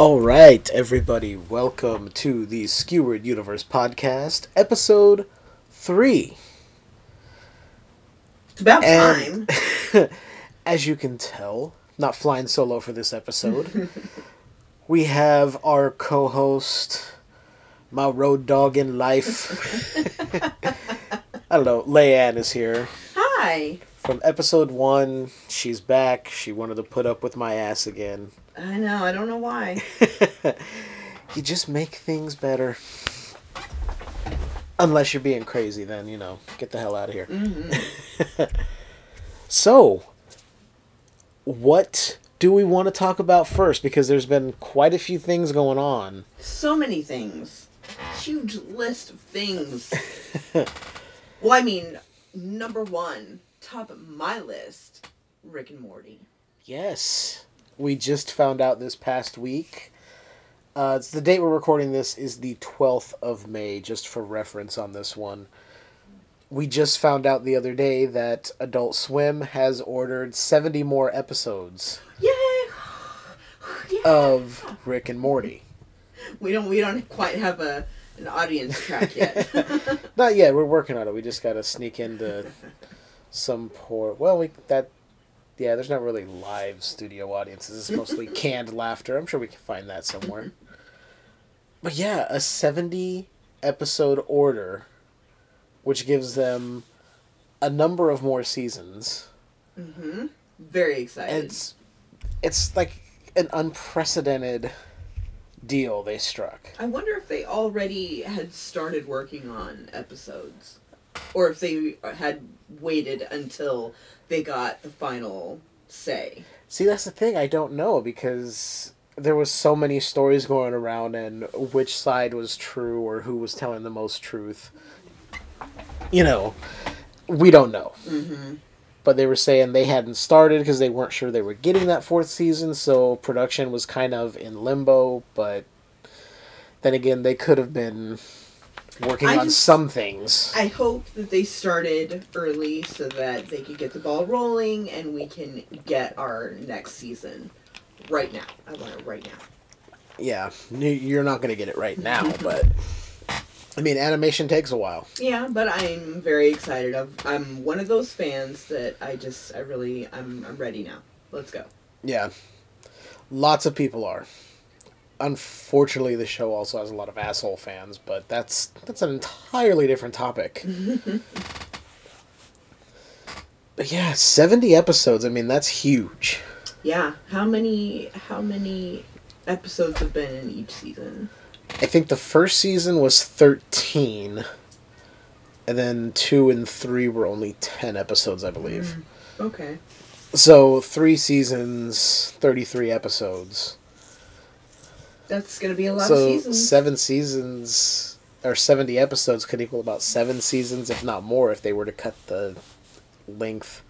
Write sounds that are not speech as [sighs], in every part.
All right, everybody, welcome to the Skewered Universe podcast, episode three. It's about And time. [laughs] as you can tell, not flying solo for this episode, [laughs] we have our co host, my road dog in life. [laughs] I don't know, Leanne is here. Hi. From episode one, she's back. She wanted to put up with my ass again. I know. I don't know why. [laughs] you just make things better. Unless you're being crazy, then, you know, get the hell out of here. Mm-hmm. [laughs] so, what do we want to talk about first? Because there's been quite a few things going on. So many things. Huge list of things. [laughs] well, I mean, number one, top of my list, Rick and Morty. Yes. We just found out this past week. Uh, it's the date we're recording this is the 12th of May, just for reference on this one. We just found out the other day that Adult Swim has ordered 70 more episodes Yay! Yeah. [sighs] of Rick and Morty. we don't. We don't quite have a an audience track yet. [laughs] Not yet, we're working on it. We just got to sneak into [laughs] some poor. Well, we that. Yeah, there's not really live studio audiences. It's mostly [laughs] canned laughter. I'm sure we can find that somewhere. But yeah, a 70 episode order, which gives them a number of more seasons. hmm Very excited. It's it's like an unprecedented deal they struck. I wonder if they already had started working on episodes, or if they had waited until they got the final say. See, that's the thing. I don't know because there was so many stories going around, and which side was true or who was telling the most truth. You know, we don't know. Mm-hmm. But they were saying they hadn't started because they weren't sure they were getting that fourth season, so production was kind of in limbo. But then again, they could have been working I on just- some things. I hope that they started early so that they could get the ball rolling and we can get our next season right now. I want it right now. yeah, you're not going to get it right now, [laughs] but I mean, animation takes a while. Yeah, but I'm very excited. I've, I'm one of those fans that I just, I really, I'm, I'm ready now. Let's go. Yeah. Lots of people are. Unfortunately, the show also has a lot of asshole fans, but that's that's an entirely different topic. [laughs] but yeah, 70 episodes. I mean, that's huge. Yeah. How many, how many episodes have been in each season? I think the first season was 13, and then 2 and 3 were only 10 episodes, I believe. Mm, okay. So, 3 seasons, 33 episodes. That's gonna be a lot of so seasons. seven seasons or 70 episodes could equal about seven seasons if not more if they were to cut the length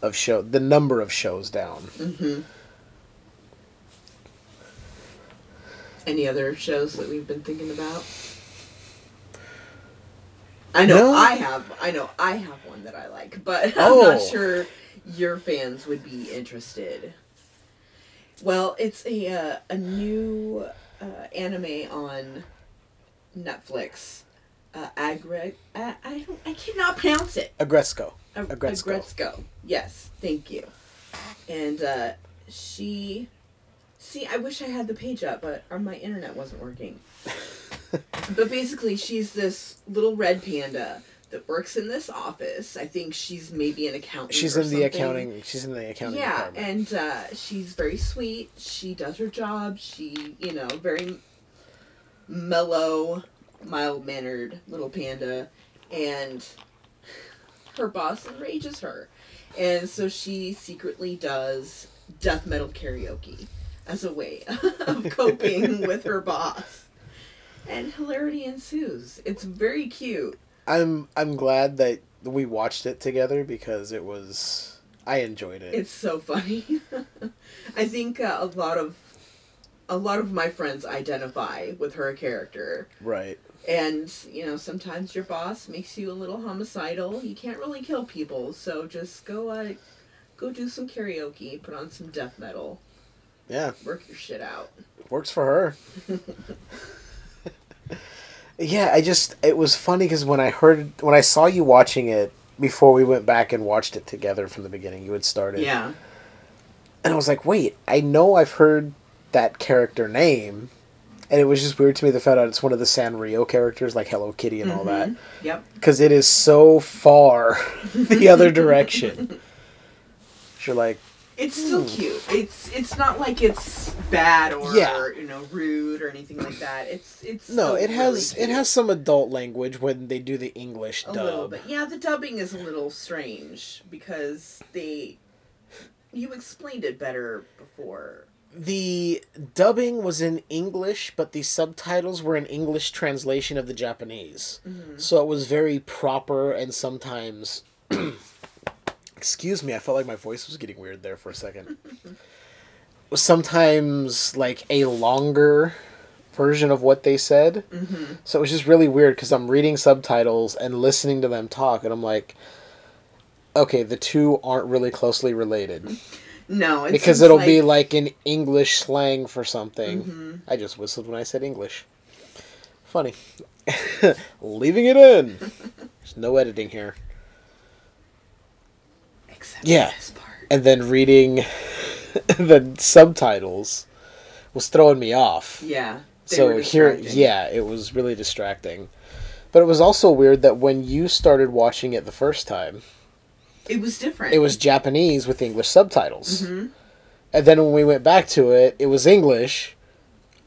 of show the number of shows down Mm-hmm. Any other shows that we've been thinking about? I know No. I have. I know I have one that I like, but [laughs] I'm Oh. not sure your fans would be interested. Well, it's a uh, a new uh, anime on Netflix. Uh, Agre- I, I don't. I cannot pronounce it. agresco A- Aggretsuko. Aggretsuko. Yes, thank you. And uh, she, see, I wish I had the page up, but uh, my internet wasn't working. [laughs] but basically, she's this little red panda that works in this office. I think she's maybe an accountant. she's in the accounting she's in the accounting Yeah, department and uh, she's very sweet. She does her job. She, you know, very mellow, mild mannered little panda, and her boss enrages her, and so she secretly does death metal karaoke as a way [laughs] of [laughs] coping with her boss, and hilarity ensues. It's very cute. I'm i'm glad that we watched it together because it was i enjoyed it It's so funny. [laughs] I think uh, a lot of a lot of my friends identify with her character. right And, you know, sometimes your boss makes you a little homicidal. You can't really kill people, so just go uh go do some karaoke, put on some death metal. Yeah, Work your shit out. works for her. [laughs] yeah, I just it was funny because when I heard when I saw you watching it before we went back and watched it together from the beginning, you had started. Yeah. And I was like, wait, I know I've heard that character name. And it was just weird to me to find out it's one of the Sanrio characters, like Hello Kitty and all that. Mm-hmm. Yep. Because it is so far [laughs] the other direction. [laughs] You're like, It's still cute. It's it's not like it's bad or Yeah. you know rude or anything like that. It's it's no, still it has really it cute. has some adult language when they do the English a dub. little bit. Yeah, the dubbing is a little strange because they you explained it better before. The dubbing was in English, but the subtitles were an English translation of the Japanese. Mm-hmm. So it was very proper and sometimes. [clears throat] Excuse me, I felt like my voice was getting weird there for a second. [laughs] sometimes like a longer version of what they said. Mm-hmm. So it was just really weird because I'm reading subtitles and listening to them talk, and I'm like, okay, the two aren't really closely related [laughs] No, it because it'll be like an English slang for something. Mhm. I just whistled when I said English. Funny. [laughs] Leaving it in. There's no editing here. Yeah. And then reading [laughs] the subtitles was throwing me off. Yeah. so here, yeah, it was really distracting. But it was also weird that when you started watching it the first time, it was different. it was Japanese with English subtitles. hmm And then when we went back to it, it was English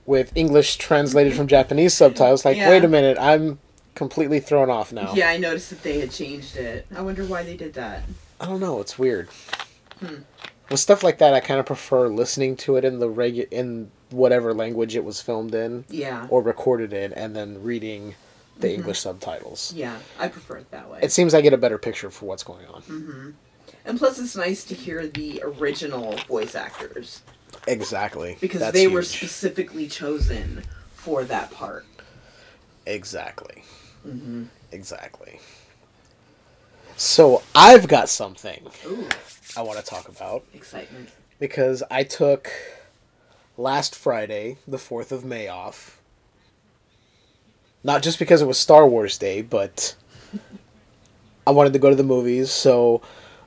with English translated from Japanese subtitles. Like, Yeah. wait a minute, I'm completely thrown off now. Yeah, I noticed that they had changed it. I wonder why they did that. I don't know, it's weird. Hmm. With stuff like that, I kind of prefer listening to it in the regu- in whatever language it was filmed in Yeah. or recorded in, and then reading the Mhm. English subtitles. Yeah, I prefer it that way. It seems I get a better picture for what's going on. hmm And plus, it's nice to hear the original voice actors Exactly. because That's they were specifically chosen for that part. Exactly. Mm-hmm. Exactly. So I've got something Ooh, I want to talk about excitement. because I took last Friday, the 4th of May, off. Not just because it was Star Wars Day, but I wanted to go to the movies. So,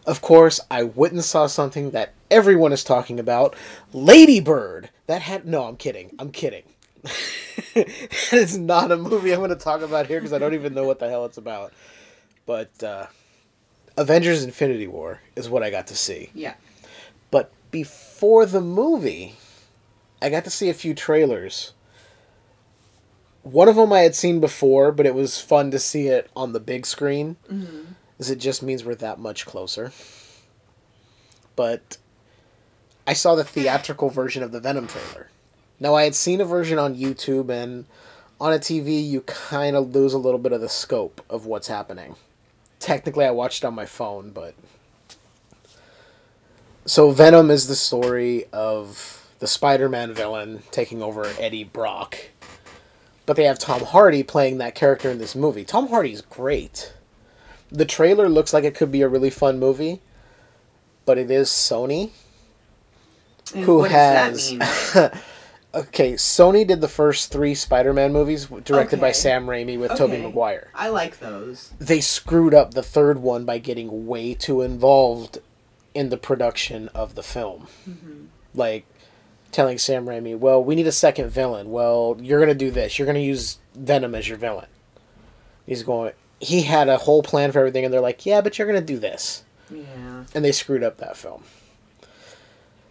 of course, I went and saw something that everyone is talking about Lady Bird. That had. No, I'm kidding. I'm kidding. [laughs] that is not a movie I'm going to talk about here because I don't even know what the hell it's about. But uh, Avengers Infinity War is what I got to see. Yeah. But before the movie, I got to see a few trailers. One of them I had seen before, but it was fun to see it on the big screen, Mm-hmm. as it just means we're that much closer. But I saw the theatrical version of the Venom trailer. Now, I had seen a version on YouTube, and on a TV, you kind of lose a little bit of the scope of what's happening. Technically, I watched it on my phone, but so Venom is the story of the Spider-Man villain taking over Eddie Brock. But they have Tom Hardy playing that character in this movie. Tom Hardy's great. The trailer looks like it could be a really fun movie, but it is Sony And who has does that mean? [laughs] Okay, Sony did the first 3 Spider-Man movies directed by Sam Raimi with Tobey Maguire. I like those. they screwed up the third one by getting way too involved in the production of the film. Mm-hmm. Like telling Sam Raimi, "Well, we need a second villain. Well, you're going to do this. You're going to use Venom as your villain." He's going he had a whole plan for everything and they're like, "Yeah, but you're going to do this." Yeah. And they screwed up that film.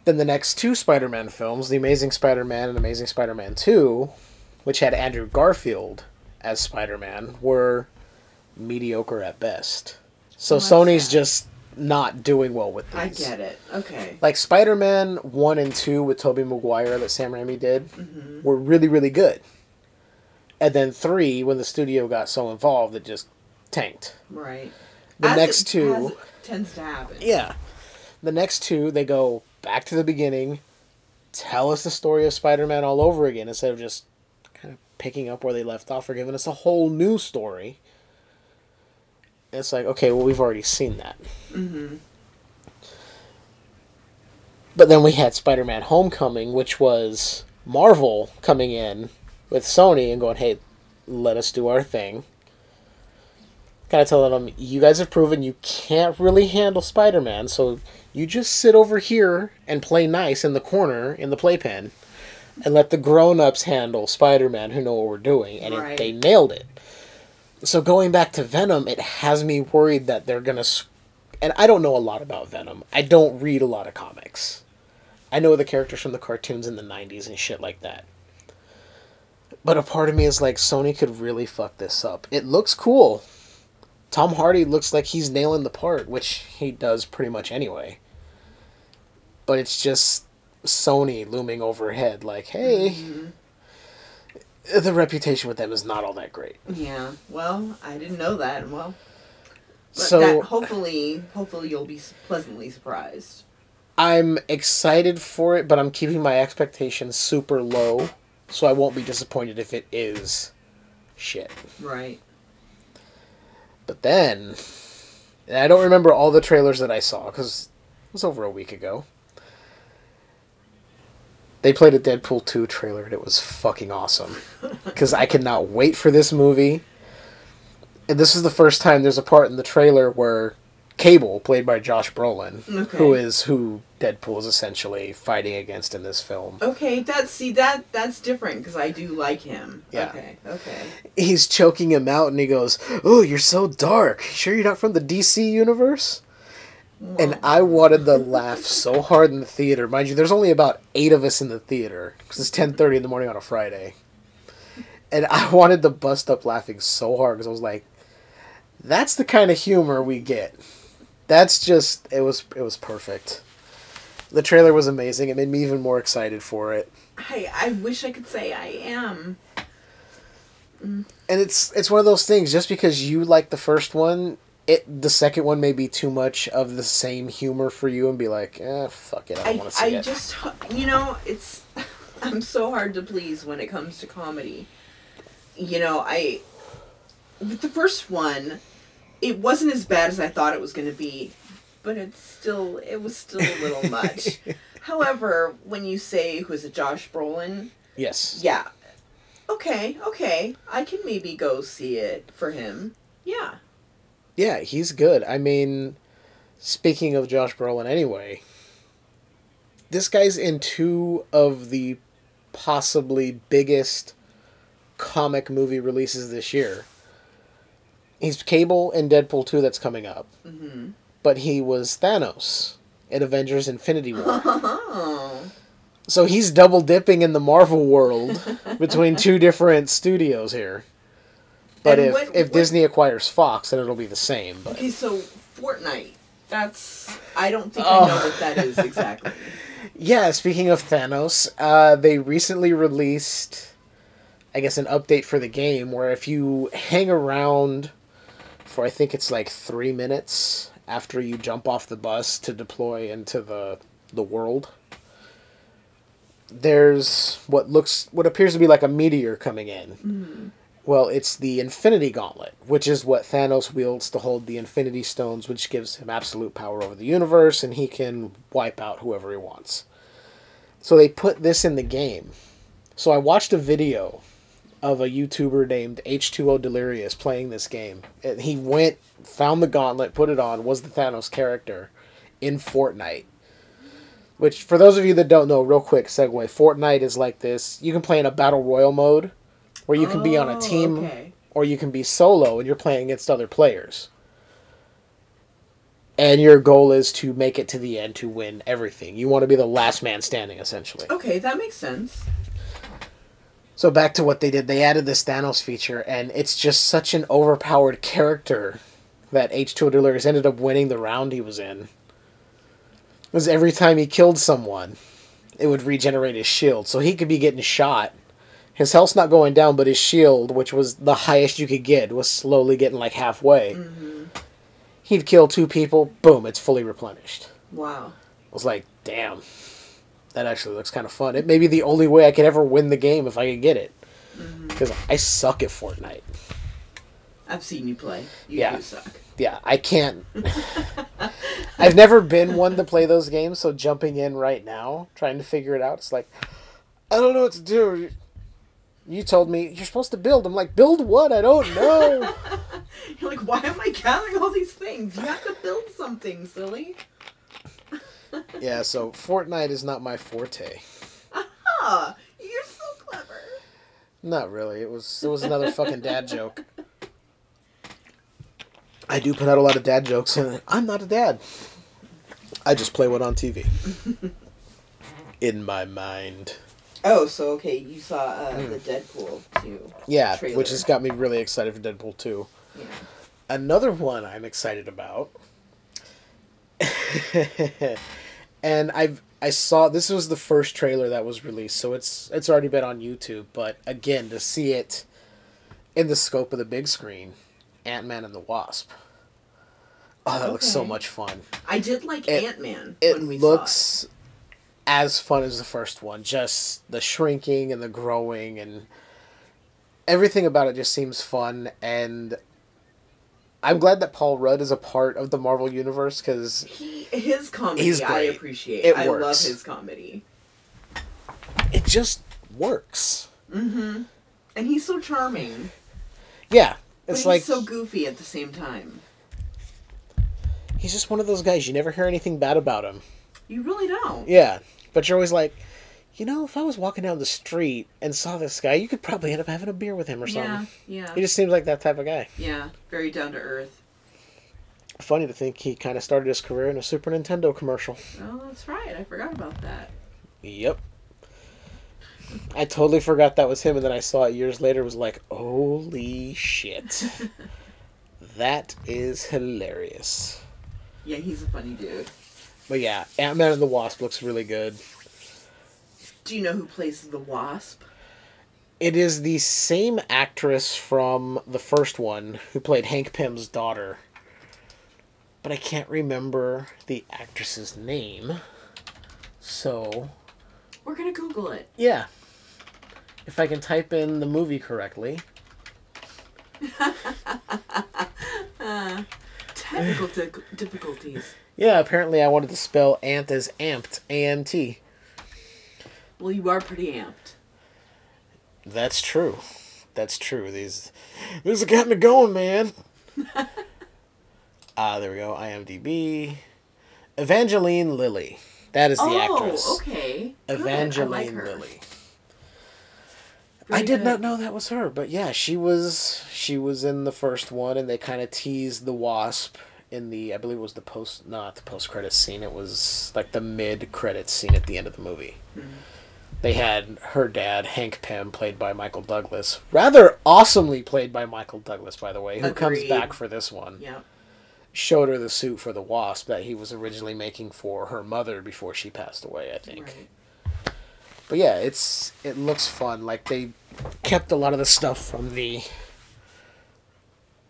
Then the next two Spider-Man films, The Amazing Spider-Man and Amazing Spider-Man 2, which had Andrew Garfield as Spider-Man, were mediocre at best. So Well, that's Sony's sad. just not doing well with these. I get it. Okay. Like Spider-Man 1 and 2 with Tobey Maguire that Sam Raimi did hmm were really really good. And then 3 when the studio got so involved it just tanked. Right. The As next it- two tends to happen. Yeah. The next two, they go back to the beginning, tell us the story of Spider Man all over again instead of just kind of picking up where they left off or giving us a whole new story. It's like, okay, well, we've already seen that. Mm-hmm. But then we had Spider Man Homecoming, which was Marvel coming in with Sony and going, hey, let us do our thing. Kind of telling them, you guys have proven you can't really handle Spider Man, so you just sit over here and play nice in the corner in the playpen and let the grown ups handle Spider Man who know what we're doing. And Right. it, they nailed it. So going back to Venom, it has me worried that they're going to. And I don't know a lot about Venom. I don't read a lot of comics. I know the characters from the cartoons in the 90s and shit like that. But a part of me is like, Sony could really fuck this up. It looks cool. Tom Hardy looks like he's nailing the part, which he does pretty much anyway. But it's just Sony looming overhead, like, hey, mm-hmm. the reputation with them is not all that great. Yeah. Well, I didn't know that. Well, but So that, hopefully, hopefully you'll be pleasantly surprised. I'm excited for it, but I'm keeping my expectations super low, so I won't be disappointed if it is shit. Right. But then, I don't remember all the trailers that I saw because it was over a week ago. They played a Deadpool 2 trailer and it was fucking awesome. Because I cannot wait for this movie. And this is the first time there's a part in the trailer where Cable, played by Josh Brolin, Okay. who is who Deadpool is essentially fighting against in this film, Okay, that's see that that's different because I do like him. Yeah. Okay. Okay. he's choking him out and he goes, Oh, you're so dark. Sure you're not from the DC universe? And I wanted to laugh so hard in the theater. Mind you, there's only about eight of us in the theater because it's 10:30 in the morning on a Friday, and I [laughs] wanted to bust up laughing so hard because I was like, "That's the kind of humor we get." That's just it was it was perfect. The trailer was amazing. It made me even more excited for it, I I wish I could say I am. and it's it's one of those things. Just because you like the first one, it the second one may be too much of the same humor for you, and be like, "Eh, fuck it, I don't want to see I it." I just you know it's [laughs] I'm so hard to please when it comes to comedy. You know I with the first one, it wasn't as bad as I thought it was going to be, but it's still it was still a little [laughs] much. However, when you say who's it, Josh Brolin? yes. Yeah. Okay, okay. I can maybe go see it for him. Yeah. Yeah, he's good. I mean, speaking of Josh Brolin anyway, this guy's in two of the possibly biggest comic movie releases this year. He's Cable in Deadpool 2 that's coming up, Mm-hmm. but he was Thanos in Avengers Infinity War. [laughs] Oh. so he's double dipping in the Marvel world [laughs] between two different studios here. But And if, what- if what- Disney acquires Fox, then it'll be the same. But Okay, so Fortnite. That's I don't think Oh. I know what that is [laughs] exactly. Yeah, speaking of Thanos, uh, they recently released, I guess, an update for the game where if you hang around for, I think it's like three minutes after you jump off the bus to deploy into the the world, there's what looks, what appears to be like a meteor coming in. Well, it's the Infinity Gauntlet, which is what Thanos wields to hold the Infinity Stones, which gives him absolute power over the universe, and he can wipe out whoever he wants. So they put this in the game. So I watched a video of a YouTuber named H2O Delirious playing this game. And he went, found the gauntlet, put it on, was the Thanos character in Fortnite. Which, for those of you that don't know, real quick segue Fortnite is like this. You can play in a battle royal mode where you can be on a Oh, team Okay. or you can be solo and you're playing against other players. And your goal is to make it to the end to win everything. You want to be the last man standing, essentially. Okay, that makes sense. So back to what they did, they added this Thanos feature, and it's just such an overpowered character that H2O Delirious ended up winning the round he was in. Because every time he killed someone, it would regenerate his shield, so he could be getting shot. His health's not going down, but his shield, which was the highest you could get, was slowly getting like halfway. Mm-hmm. He'd kill two people, boom, it's fully replenished. Wow. I was like, damn, that actually looks kind of fun. It may be the only way I could ever win the game if I could get it. Because I suck at Fortnite. I've seen you play. You Yeah. do suck. Yeah, I can't. [laughs] I've never been one to play those games, so jumping in right now, trying to figure it out, it's like, I don't know what to do. You told me you're supposed to build. I'm like, build what? I don't know. [laughs] You're like, why am I gathering all these things? You have to build something, silly. [laughs] yeah, so Fortnite is not my forte. Ah, you're so clever. Not really. It was it was another fucking dad joke. I do put out a lot of dad jokes, and I'm not a dad. I just play one on TV. [laughs] In my mind. Oh, so okay, you saw uh, Hmm. the Deadpool too. Yeah, Trailer. which has got me really excited for Deadpool 2. Yeah. Another one I'm excited about. [laughs] and I've I saw this was the first trailer that was released, so it's it's already been on YouTube, but again to see it in the scope of the big screen, Ant-Man and the Wasp. Oh, that looks so much fun. I did like Ant Man It looks as fun as the first one. Just the shrinking and the growing and everything about it just seems fun. And I'm glad that Paul Rudd is a part of the Marvel universe because. He his comedy He's I appreciate. It I love works. his comedy. it just works. Mm-hmm. And he's so charming. Yeah, But it's he's like so goofy at the same time. he's just one of those guys. You never hear anything bad about him. You really don't. Yeah, but you're always like. You know, if I was walking down the street and saw this guy, you could probably end up having a beer with him or something. Yeah, yeah, He just seems like that type of guy. yeah. Very down to earth. Funny to think he kind of started his career in a Super Nintendo commercial. Oh, that's right. I forgot about that. Yep. I totally forgot that was him, and then I saw it years later. Was like, holy shit, [laughs] that is hilarious. Yeah, he's a funny dude. But yeah, Ant Man and the Wasp looks really good. Do you know who plays the Wasp? It is the same actress from the first one who played Hank Pym's daughter, but I can't remember the actress's name. So We're gonna Google it. yeah, if I can type in the movie correctly. Uh, [laughs] technical di- difficulties. [laughs] Yeah, apparently I wanted to spell ant as amped, A M T. Well, you are pretty amped. That's true. That's true. These, these have got me going, man. [laughs] Ah, there we go. IMDb. Evangeline Lilly. That is the actress. oh, actress. okay. Good. Evangeline I like. Lilly. Very I did good. not know that was her, but yeah, she was she was in the first one, and they kind of teased the wasp in the I believe it was the post not the post credit scene. It was like the mid credit scene at the end of the movie. Mm-hmm. They had her dad Hank Pym, played by Michael Douglas, rather awesomely played by Michael Douglas, by the way, who comes back for this one. Yeah. Showed her the suit for the wasp that he was originally making for her mother before she passed away. I think. Right. But yeah, it's it looks fun. Like they kept a lot of the stuff from the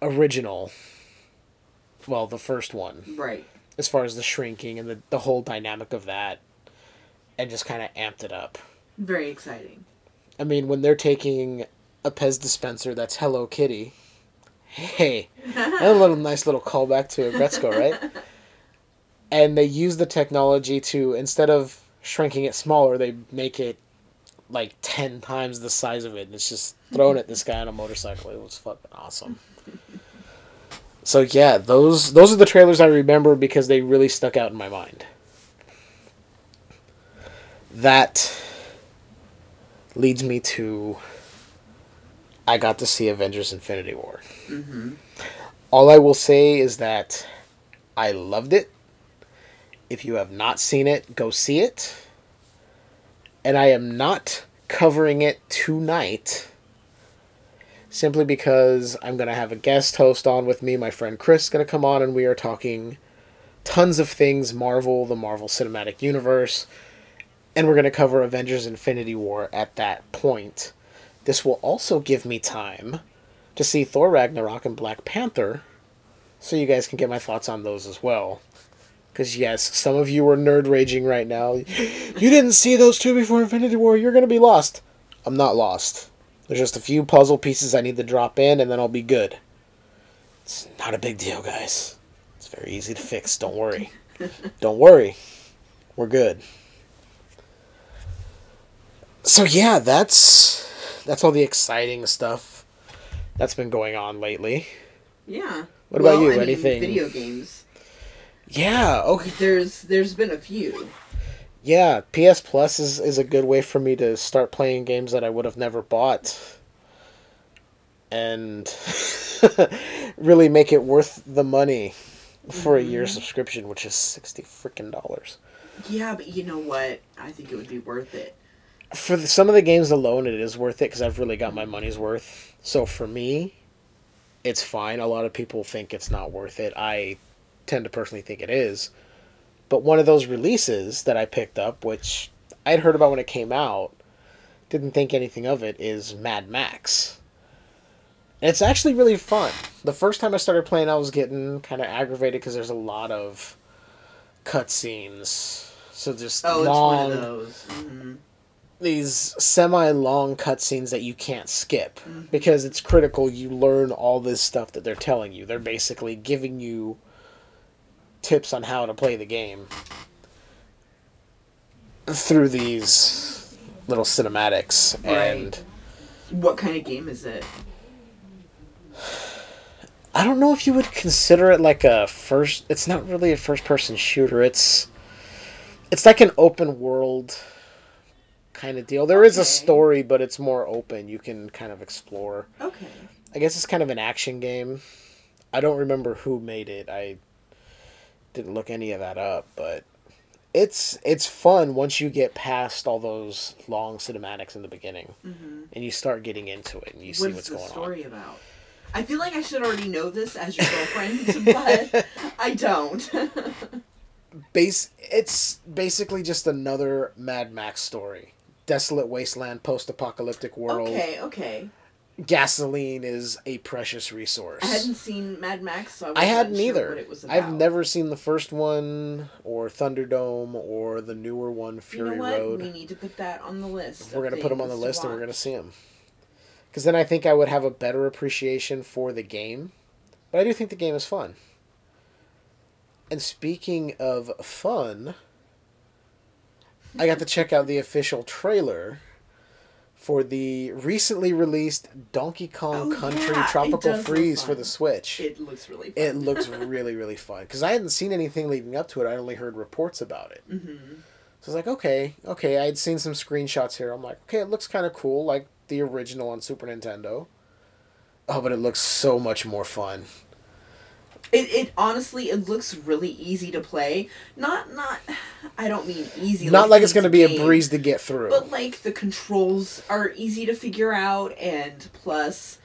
original. Well, the first one, Right. as far as the shrinking and the the whole dynamic of that, and just kind of amped it up. Very exciting. I mean, when they're taking a Pez dispenser that's Hello Kitty, hey, that's a little nice little callback to Gretzko, right? [laughs] And they use the technology to instead of shrinking it smaller, they make it like ten times the size of it, and it's just thrown at this guy on a motorcycle. It was fucking awesome. [laughs] So yeah, those those are the trailers I remember because they really stuck out in my mind. That leads me to I got to see Avengers Infinity War. Mm-hmm. All I will say is that I loved it. If you have not seen it, go see it. And I am not covering it tonight simply because I'm going to have a guest host on with me. My friend Chris is going to come on and we are talking tons of things Marvel, the Marvel Cinematic Universe, and we're going to cover Avengers Infinity War at that point. This will also give me time to see Thor Ragnarok and Black Panther, so you guys can get my thoughts on those as well. Because, yes, some of you are nerd raging right now. [gasps] You didn't see those two before Infinity War, you're going to be lost. I'm not lost. There's just a few puzzle pieces I need to drop in, and then I'll be good. It's not a big deal, guys. It's very easy to fix. Don't worry. [laughs] Don't worry. We're good. So yeah, that's that's all the exciting stuff that's been going on lately. Yeah. What about you? I mean, Anything? video games. Yeah. Okay. There's there's been a few. Yeah. PS Plus is is a good way for me to start playing games that I would have never bought, and [laughs] really make it worth the money for a year mm-hmm. subscription, which is sixty freaking dollars. Yeah, but you know what? I think it would be worth it. For the, some of the games alone, it is worth it because I've really got my money's worth. So for me, it's fine. A lot of people think it's not worth it. I tend to personally think it is. But one of those releases that I picked up, which I'd heard about when it came out, didn't think anything of it, is Mad Max. And it's actually really fun. The first time I started playing, I was getting kind of aggravated because there's a lot of cutscenes. So just Oh, it's long, one of those. hmm these semi-long cutscenes that you can't skip Mm-hmm. because it's critical you learn all this stuff that they're telling you. They're basically giving you tips on how to play the game through these little cinematics and What kind of game is it? I don't know if you would consider it like a first it's not really a first person shooter. It's it's like an open world kind of deal. There is a story, but it's more open. You can kind of explore. Okay. I guess it's kind of an action game. I don't remember who made it. I didn't look any of that up, but it's it's fun once you get past all those long cinematics in the beginning hmm and you start getting into it and you see What is what's the going story about? I feel like I should already know this as your girlfriend, [laughs] but I don't. [laughs] Base it's basically just another Mad Max story. Desolate wasteland, post-apocalyptic world. okay, okay. Gasoline is a precious resource. I hadn't seen Mad Max, so I, I hadn't sure either. What it was about. I've never seen the first one or Thunderdome or the newer one, You Fury know what? Road. We need to put that on the list. We're gonna put them on the list and we're gonna see them. Because then I think I would have a better appreciation for the game, but I do think the game is fun. And speaking of fun, I got to check out the official trailer for the recently released Donkey Kong Oh, Country yeah, Tropical Freeze for the Switch. It looks really. Fun. It looks [laughs] really, really fun because I hadn't seen anything leading up to it. I only heard reports about it. hmm So I was like, okay, okay. I had seen some screenshots here. I'm like, okay, it looks kind of cool, like the original on Super Nintendo. Oh, but it looks so much more fun. It, it honestly it looks really easy to play. Not not. I don't mean easy. Not like it's going to be a breeze to get through. But like the controls are easy to figure out, and plus,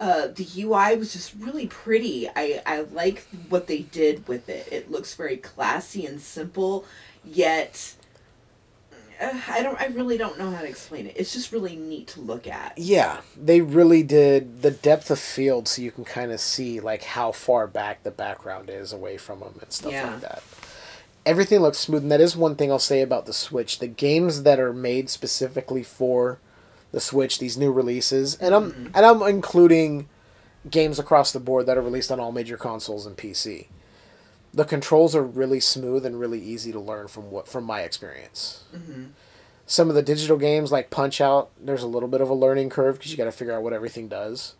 uh, the UI was just really pretty. I I like what they did with it. It looks very classy and simple, yet. Uh, I don't. I really don't know how to explain it. It's just really neat to look at. yeah, they really did the depth of field, so you can kind of see like how far back the background is away from them and stuff Yeah. like that. Everything looks smooth, and that is one thing I'll say about the Switch. The games that are made specifically for the Switch, these new releases, and I'm Mhm. and I'm including games across the board that are released on all major consoles and PC. The controls are really smooth and really easy to learn from what from my experience. hmm Some of the digital games like Punch Out, there's a little bit of a learning curve because you got to figure out what everything does.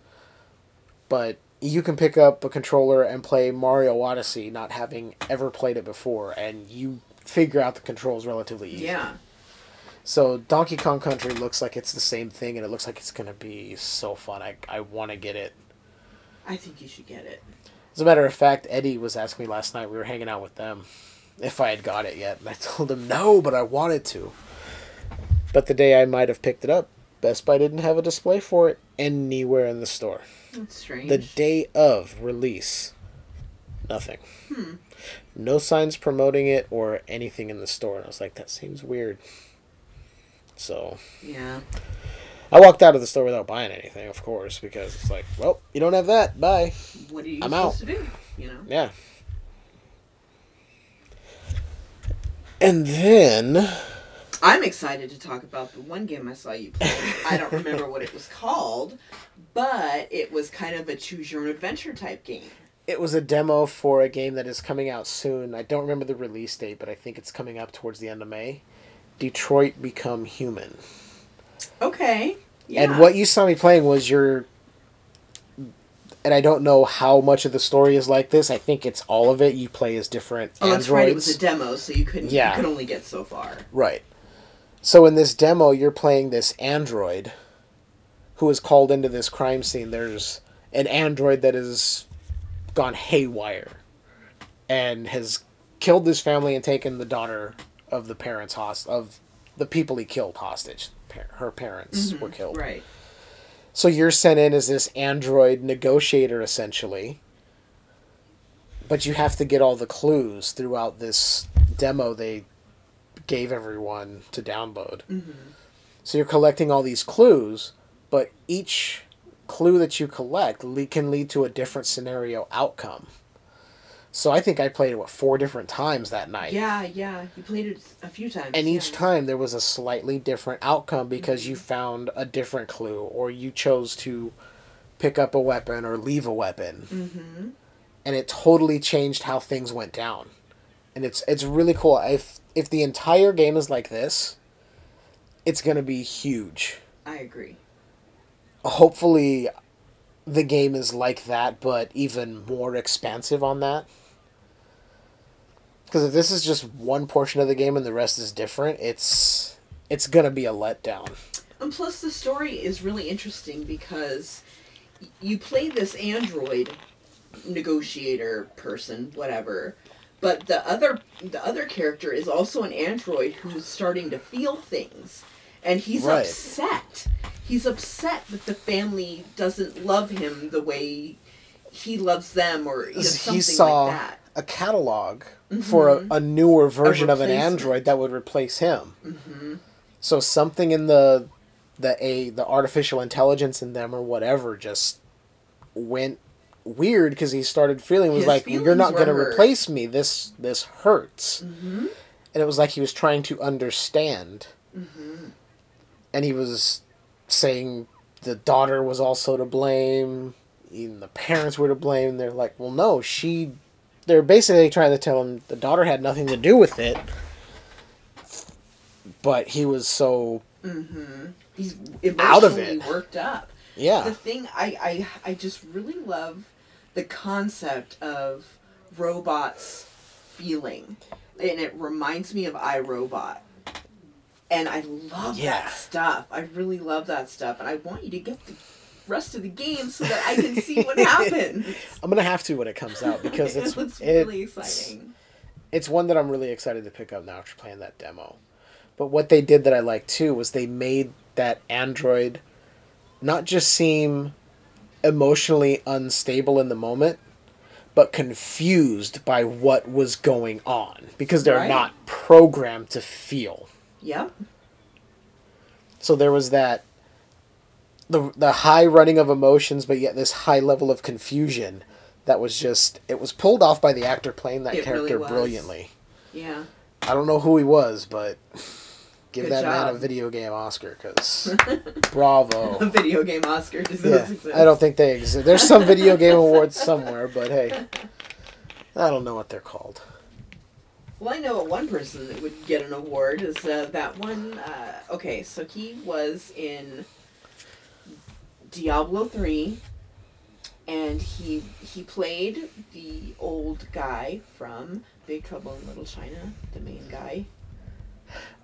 But you can pick up a controller and play Mario Odyssey, not having ever played it before, and you figure out the controls relatively easy. Yeah. So Donkey Kong Country looks like it's the same thing, and it looks like it's gonna be so fun. I I want to get it. I think you should get it. As a matter of fact, Eddie was asking me last night. We were hanging out with them, if I had got it yet, and I [laughs] told him no, but I wanted to. But the day I might have picked it up, Best Buy didn't have a display for it anywhere in the store. That's strange. The day of release, nothing. Hmm. No signs promoting it or anything in the store, and I was like, that seems weird. So Yeah. I walked out of the store without buying anything, of course, because it's like, well, you don't have that. Bye. What are you I'm supposed out. to do? You know. Yeah. And then I'm excited to talk about the one game I saw you play. I don't remember what it was called, but it was kind of a choose your own adventure type game. it was a demo for a game that is coming out soon. I don't remember the release date, but I think it's coming up towards the end of May. Detroit Become Human. Okay. Yeah. And what you saw me playing was your and I don't know how much of the story is like this. I think it's all of it. You play as different Oh, that's right. It was a demo, so you couldn't. Yeah. You could only get so far. Right. So in this demo, you're playing this android who is called into this crime scene. There's an android that has gone haywire and has killed this family and taken the daughter of the parents host of the people he killed hostage. Par- Her parents mm-hmm. were killed. Right. So you're sent in as this android negotiator essentially. But you have to get all the clues throughout this demo they gave everyone to download. Mm-hmm. So you're collecting all these clues, but each clue that you collect le- can lead to a different scenario outcome. So I think I played it what four different times that night. Yeah, yeah. You played it a few times. And each yeah. time there was a slightly different outcome because you found a different clue or you chose to pick up a weapon or leave a weapon. Mm-hmm. And it totally changed how things went down. And it's it's really cool. If if the entire game is like this, it's going to be huge. I agree. Hopefully the game is like that but even more expansive on that. Cuz if this is just one portion of the game and the rest is different, it's it's going to be a letdown. And plus, the story is really interesting because you play this android negotiator person, whatever, but the other the other character is also an android who's starting to feel things, and he's Right. upset. He's upset that the family doesn't love him the way he loves them, or you know, something he saw like that. A catalog for a, a newer version of an android that would replace him. So something in the the a the artificial intelligence in them or whatever just went weird because he started feeling was His like you're not going to replace me. This this hurts. And it was like he was trying to understand. And he was saying the daughter was also to blame. Even the parents were to blame. They're like well no she they're basically trying to tell him the daughter had nothing to do with it but he was so mm-hmm. He's Out of it. worked up. yeah the thing I, I I just really love the concept of robots feeling, and it reminds me of iRobot. And I love Yeah. that stuff. I really love that stuff, and I want you to get the rest of the game so that I can see what happens. [laughs] i'm gonna have to when it comes out because [laughs] it's it's it's, really exciting. it's one that i'm really excited to pick up now after playing that demo but what they did that i liked too was they made that android not just seem emotionally unstable in the moment but confused by what was going on because they're Right. not programmed to feel Yep. So there was that the the high running of emotions, but yet this high level of confusion that was just it was pulled off by the actor playing that It character was. brilliantly. Yeah. I don't know who he was, but give Good that man a video game Oscar because [laughs] bravo. A video game Oscar Yeah, exist. I don't think they exist. There's some video game awards somewhere, but hey, [laughs] I don't know what they're called. Well, I know one person that would get an award is uh, that one. Uh, okay, so he was in Diablo three, and he he played the old guy from Big Trouble in Little China, the main guy.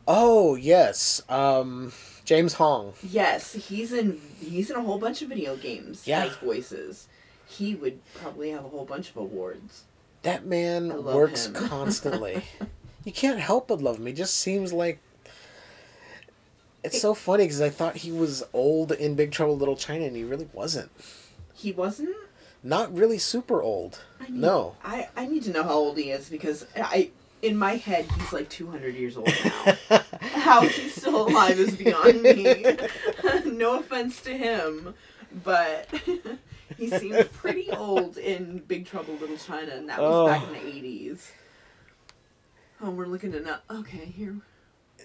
Oh yes, um, James Hong. Yes, he's in he's in a whole bunch of video games Yeah. as voices. He would probably have a whole bunch of awards. That man works [laughs] constantly. you can't help but love him. He just seems like. It's so funny because I thought he was old in Big Trouble Little China, and he really wasn't. He wasn't. Not really super old. I need, No. I, I need to know how old he is because I in my head he's like 200 years old now. [laughs] how he's still alive is beyond me. [laughs] no offense to him, but [laughs] he seemed pretty old in Big Trouble Little China, and that was back in Oh. the 80s. Oh, we're looking at now. Okay, here.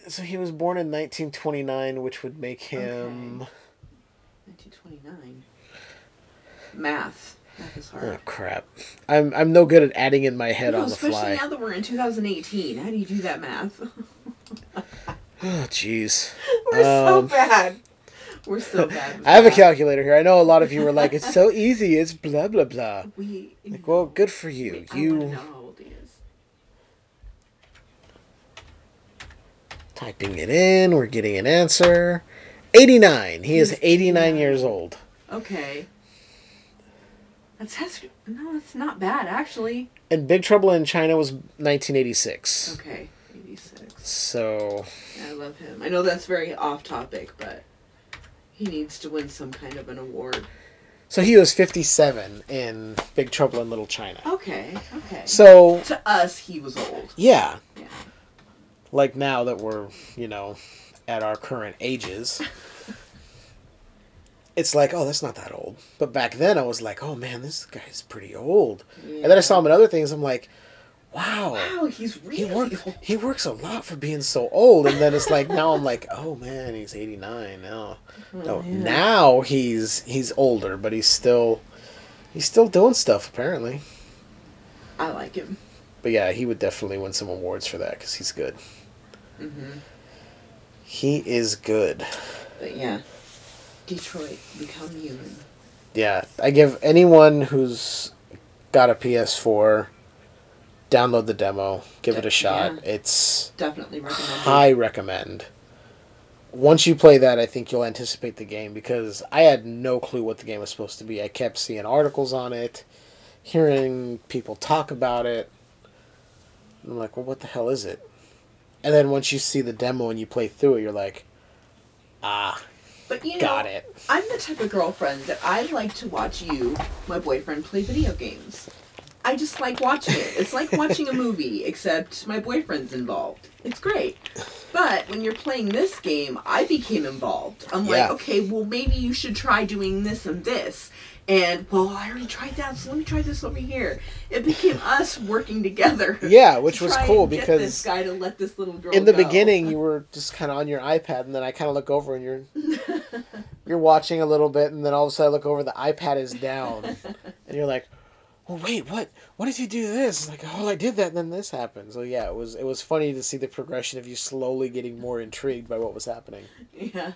So he was born in 1929, which would make him. 1929. Math. Math is hard. Oh crap! I'm I'm no good at adding in my head No, on the especially fly. now that we're in 2018. How do you do that math? [laughs] Oh jeez. [laughs] we're so Um, bad. We're so bad. I have a calculator here. I know a lot of you were like, "It's so [laughs] easy. It's blah blah blah." We. Like, well, good for you. I wanna know You how old he is. Typing it in. We're getting an answer. Eighty-nine. He is eighty-nine 89. years old. Okay. That's, that's no, that's not bad actually. And Big Trouble in China was 1986. Okay, 86. So I love him. I know that's very off topic, but he needs to win some kind of an award. so he was 57 in Big Trouble in Little China. Okay, okay. So to us, he was old. yeah, Yeah. Like now that we're you know at our current ages [laughs] it's like oh that's not that old. But back then i was like oh man this guy's pretty old. And then i saw him in other things. I'm like wow. Wow, he's really he works old. he works a lot for being so old. And then it's like now i'm like oh man he's 89 now. Oh, no yeah. now he's he's older but he's still he's still doing stuff apparently. I like him. but yeah he would definitely win some awards for that because he's good hmm he is good But yeah, Detroit become human. Yeah, I give anyone who's got a PS4 download the demo, give it a Yeah. shot. It's Definitely recommend. high recommend. Once you play that, I think you'll anticipate the game because I had no clue what the game was supposed to be. I kept seeing articles on it, hearing people talk about it. I'm like, well, what the hell is it? And then once you see the demo and you play through it, you're like, ah, But you know, got it. I'm the type of girlfriend that I like to watch you, my boyfriend, play video games. I just like watching it. It's like watching a movie, except my boyfriend's involved. It's great. But when you're playing this game, I became involved. I'm Yeah. like, okay, well, maybe you should try doing this and this. And, well, I already tried that, so let me try this over here. It became us working together. Yeah, [laughs] which to was cool get because this guy to let this little girl in the go. beginning you were just kind of on your ipad and then i kind of look over and you're you're watching a little bit and then all of a sudden i look over the ipad is down [laughs] and you're like well wait what what did you do this like oh i did that and then this happened so yeah it was it was funny to see the progression of you slowly getting more intrigued by what was happening Yeah.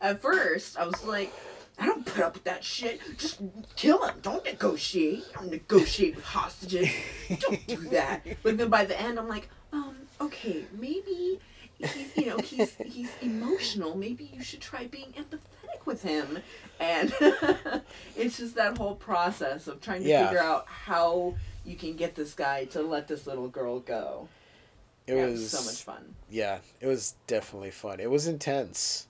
At first, I was like, I don't put up with that shit. Just kill him. Don't negotiate. Don't negotiate with hostages. Don't do that. But then by the end, I'm like, um, okay, maybe he's, you know, he's he's emotional. Maybe you should try being empathetic with him. And [laughs] it's just that whole process of trying to Yeah. figure out how you can get this guy to let this little girl go. it Yeah, was so much fun. yeah it was definitely fun it was intense.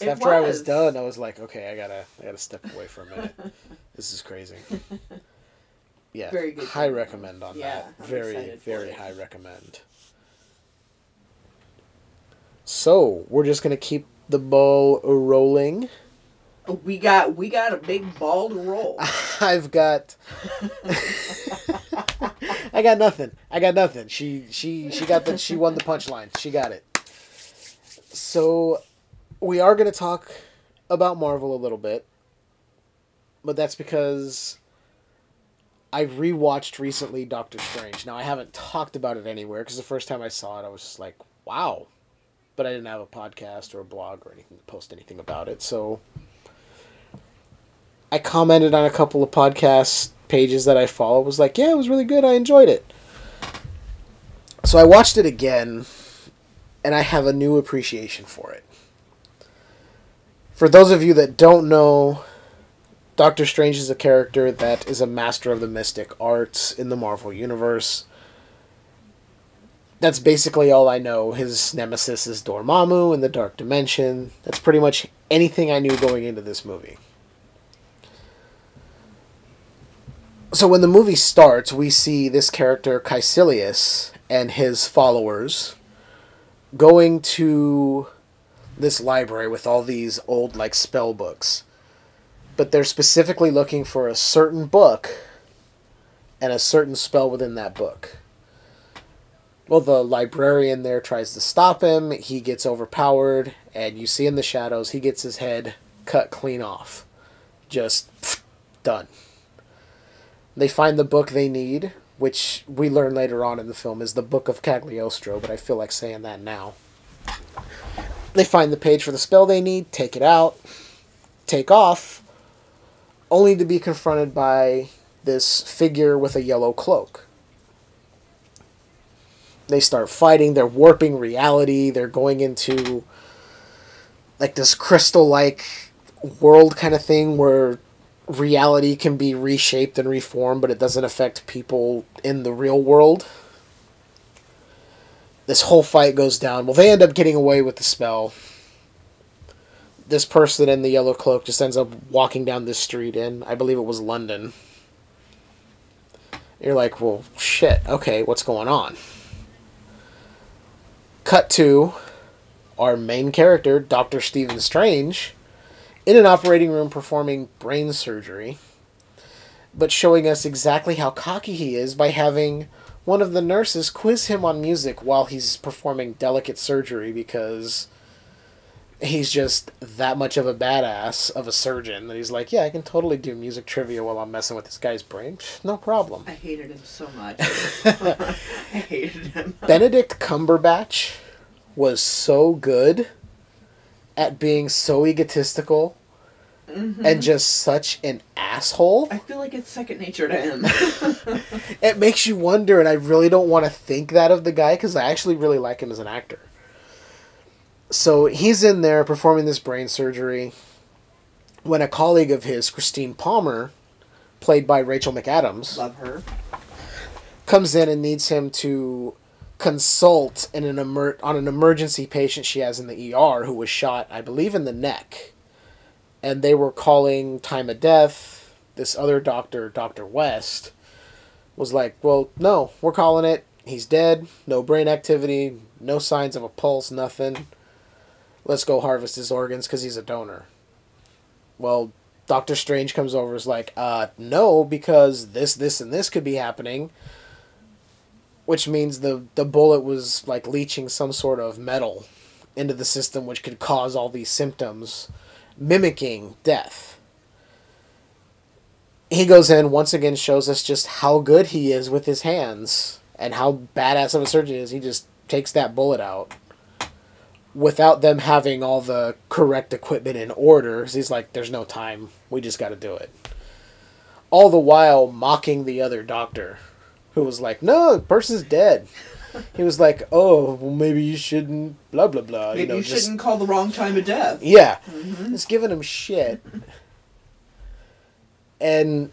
It after i was was. done i was like okay i gotta i gotta step away for a minute [laughs] this is crazy [laughs] yeah Very good high recommend on Yeah, that I'm very very high recommend so we're just gonna keep the ball rolling We got we got a big ball to roll. [laughs] i've got i got nothing. I got nothing. She she she got the she won the punchline. She got it. So we are going to talk about marvel a little bit but that's because i rewatched recently doctor strange. Now i haven't talked about it anywhere because the first time i saw it i was just like wow. But i didn't have a podcast or a blog or anything to post anything about it so I commented on a couple of podcast pages that I follow. Was like, yeah, it was really good. I enjoyed it. So I watched it again, and I have a new appreciation for it. For those of you that don't know, Doctor Strange is a character that is a master of the mystic arts in the Marvel Universe. That's basically all I know. His nemesis is Dormammu in the Dark Dimension. That's pretty much anything I knew going into this movie. So when the movie starts, we see this character Caecilius and his followers going to this library with all these old like spell books. But they're specifically looking for a certain book and a certain spell within that book. Well, the librarian there tries to stop him. He gets overpowered, and you see in the shadows he gets his head cut clean off. Just [sniffs] Done. They find the book they need, which we learn later on in the film is the Book of Cagliostro, but I feel like saying that now. They find the page for the spell they need, take it out, take off, only to be confronted by this figure with a yellow cloak. They start fighting, they're warping reality, they're going into like this crystal like world kind of thing where reality can be reshaped and reformed, but it doesn't affect people in the real world. This whole fight goes down. Well, they end up getting away with the spell. This person in the yellow cloak just ends up walking down this street in, I believe it was London. You're like, well, shit, okay, what's going on? Cut to our main character, Dr. Stephen Strange, in an operating room performing brain surgery, but showing us exactly how cocky he is by having one of the nurses quiz him on music while he's performing delicate surgery because he's just that much of a badass of a surgeon that he's like, yeah, I can totally do music trivia while I'm messing with this guy's brain. No problem. I hated him so much. [laughs] [laughs] I hated him. Benedict Cumberbatch was so good at being so egotistical mm-hmm. and just such an asshole. I feel like it's second nature to him. [laughs] It makes you wonder, and I really don't want to think that of the guy because I actually really like him as an actor. So he's in there performing this brain surgery when a colleague of his, Christine Palmer, played by Rachel McAdams, Love her. comes in and needs him to consult in an emer- on an emergency patient she has in the ER who was shot, I believe, in the neck. And they were calling time of death. This other doctor, Dr. West, was like, Well, no, we're calling it. He's dead. No brain activity. No signs of a pulse. Nothing. Let's go harvest his organs because he's a donor. Well, Doctor Strange comes over is like, uh, no, because this, this, and this could be happening which means the the bullet was like leaching some sort of metal into the system which could cause all these symptoms mimicking death. He goes in once again shows us just how good he is with his hands and how badass of a surgeon he is. He just takes that bullet out without them having all the correct equipment in order. He's like there's no time. We just got to do it. All the while mocking the other doctor who was like, "No, the person's dead." He was like, "Oh, well, maybe you shouldn't." Blah blah blah. Maybe you, know, just shouldn't call the wrong time of death. yeah, mm-hmm. just giving him shit. And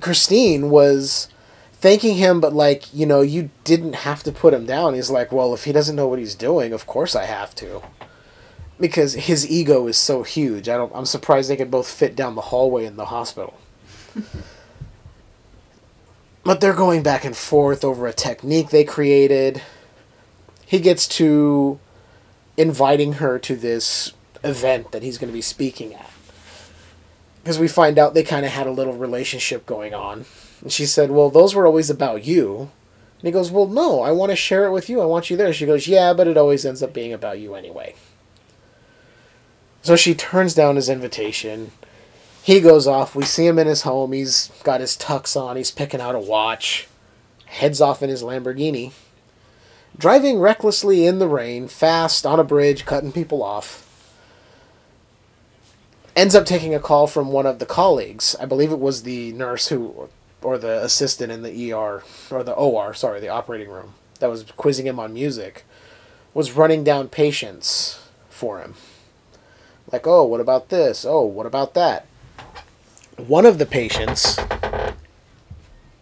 Christine was thanking him, but like, you know, you didn't have to put him down. He's like, well, if he doesn't know what he's doing, of course I have to. Because his ego is so huge. I don't I'm surprised they could both fit down the hallway in the hospital. [laughs] but they're going back and forth over a technique they created. He gets to inviting her to this event that he's going to be speaking at. Because we find out they kind of had a little relationship going on. And she said, Well, those were always about you. And he goes, Well, no, I want to share it with you. I want you there. She goes, Yeah, but it always ends up being about you anyway. So she turns down his invitation. He goes off. We see him in his home. He's got his tux on. He's picking out a watch. Heads off in his Lamborghini. Driving recklessly in the rain, fast, on a bridge, cutting people off. Ends up taking a call from one of the colleagues. I believe it was the nurse who, or the assistant in the ER, or the OR, sorry, the operating room, that was quizzing him on music, was running down patients for him. Like, oh, what about this? Oh, what about that? One of the patients, and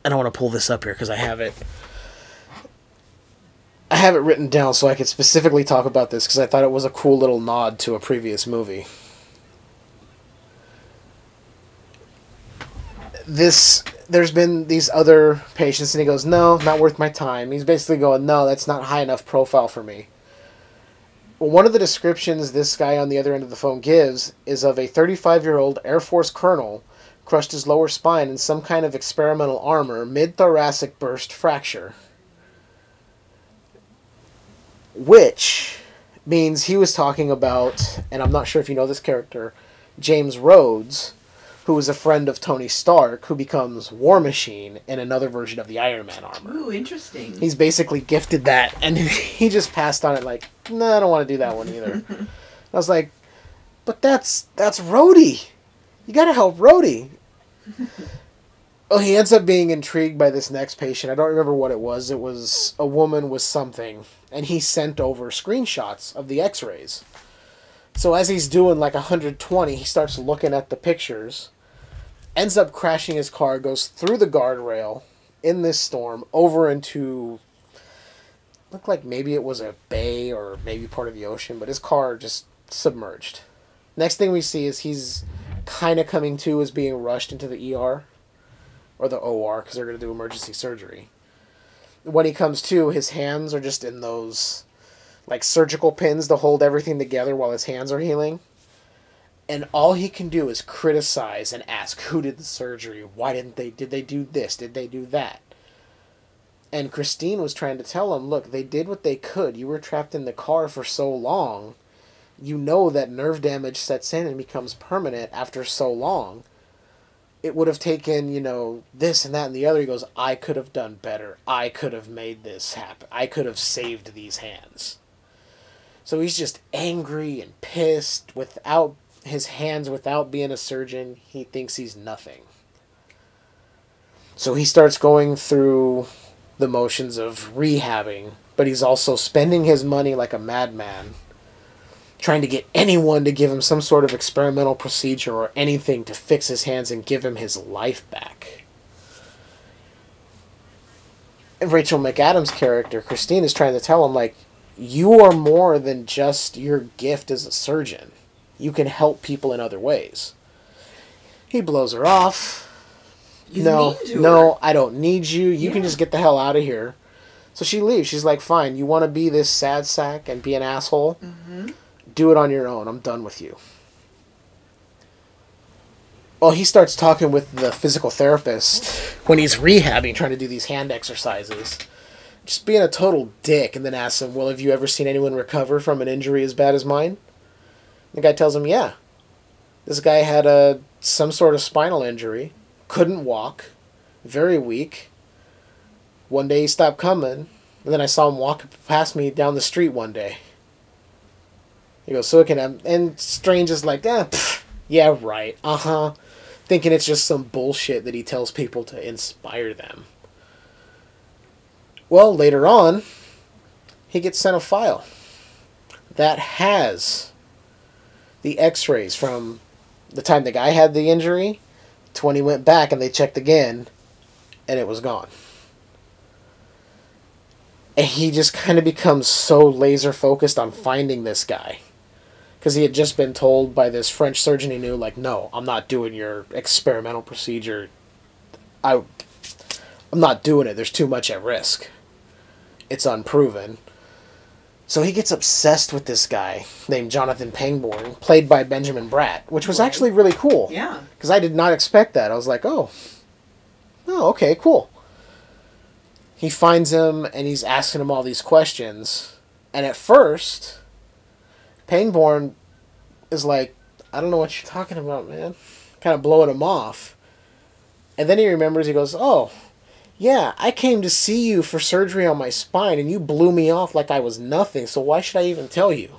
I want to pull this up here because I have it. I have it written down so I could specifically talk about this because I thought it was a cool little nod to a previous movie. This there's been these other patients and he goes, "No, not worth my time." He's basically going, "No, that's not high enough profile for me." One of the descriptions this guy on the other end of the phone gives is of a 35 year old Air Force colonel crushed his lower spine in some kind of experimental armor, mid thoracic burst fracture. Which means he was talking about, and I'm not sure if you know this character, James Rhodes, who was a friend of Tony Stark, who becomes War Machine in another version of the Iron Man armor. Ooh, interesting. He's basically gifted that, and [laughs] he just passed on it like, no, I don't want to do that one either. [laughs] I was like, but that's that's Rhodey. You gotta help Rhodey. [laughs] well, he ends up being intrigued by this next patient. I don't remember what it was. It was a woman with something, and he sent over screenshots of the X-rays. So as he's doing like 120, he starts looking at the pictures, ends up crashing his car, goes through the guardrail in this storm over into looked like maybe it was a bay or maybe part of the ocean, but his car just submerged. Next thing we see is he's kind of coming to is being rushed into the ER or the OR because they're going to do emergency surgery. When he comes to, his hands are just in those like surgical pins to hold everything together while his hands are healing. And all he can do is criticize and ask who did the surgery? Why didn't they did they do this? Did they do that? And Christine was trying to tell him, look, they did what they could. You were trapped in the car for so long. You know that nerve damage sets in and becomes permanent after so long. It would have taken, you know, this and that and the other. He goes, I could have done better. I could have made this happen. I could have saved these hands. So he's just angry and pissed without his hands, without being a surgeon. He thinks he's nothing. So he starts going through the motions of rehabbing, but he's also spending his money like a madman, trying to get anyone to give him some sort of experimental procedure or anything to fix his hands and give him his life back. And Rachel McAdams' character, Christine, is trying to tell him, like, you are more than just your gift as a surgeon. You can help people in other ways. He blows her off He's no, no. I don't need you. You can just get the hell out of here. So she leaves. She's like, fine, you want to be this sad sack and be an asshole? Mhm. Do it on your own. I'm done with you. Well, he starts talking with the physical therapist when he's rehabbing, trying to do these hand exercises. Just being a total dick, and then asks him, Well, have you ever seen anyone recover from an injury as bad as mine? The guy tells him, Yeah. This guy had a some sort of spinal injury, couldn't walk, very weak. One day he stopped coming, and then I saw him walk past me down the street one day. He goes, so it can have, and Strange is like, ah, pff, yeah, right, uh huh, thinking it's just some bullshit that he tells people to inspire them. Well, later on, he gets sent a file that has the X-rays from the time the guy had the injury to when he went back and they checked again, and it was gone. And he just kind of becomes so laser focused on finding this guy. Because he had just been told by this French surgeon he knew, like, no, I'm not doing your experimental procedure. I, I'm not doing it. There's too much at risk. It's unproven. So he gets obsessed with this guy named Jonathan Pangborn, played by Benjamin Bratt, which was actually really cool. Yeah. Because I did not expect that. I was like, oh, oh, okay, cool. He finds him and he's asking him all these questions. And at first, Pangborn is like, I don't know what you're talking about, man. Kind of blowing him off. And then he remembers, he goes, oh, yeah, I came to see you for surgery on my spine and you blew me off like I was nothing, so why should I even tell you?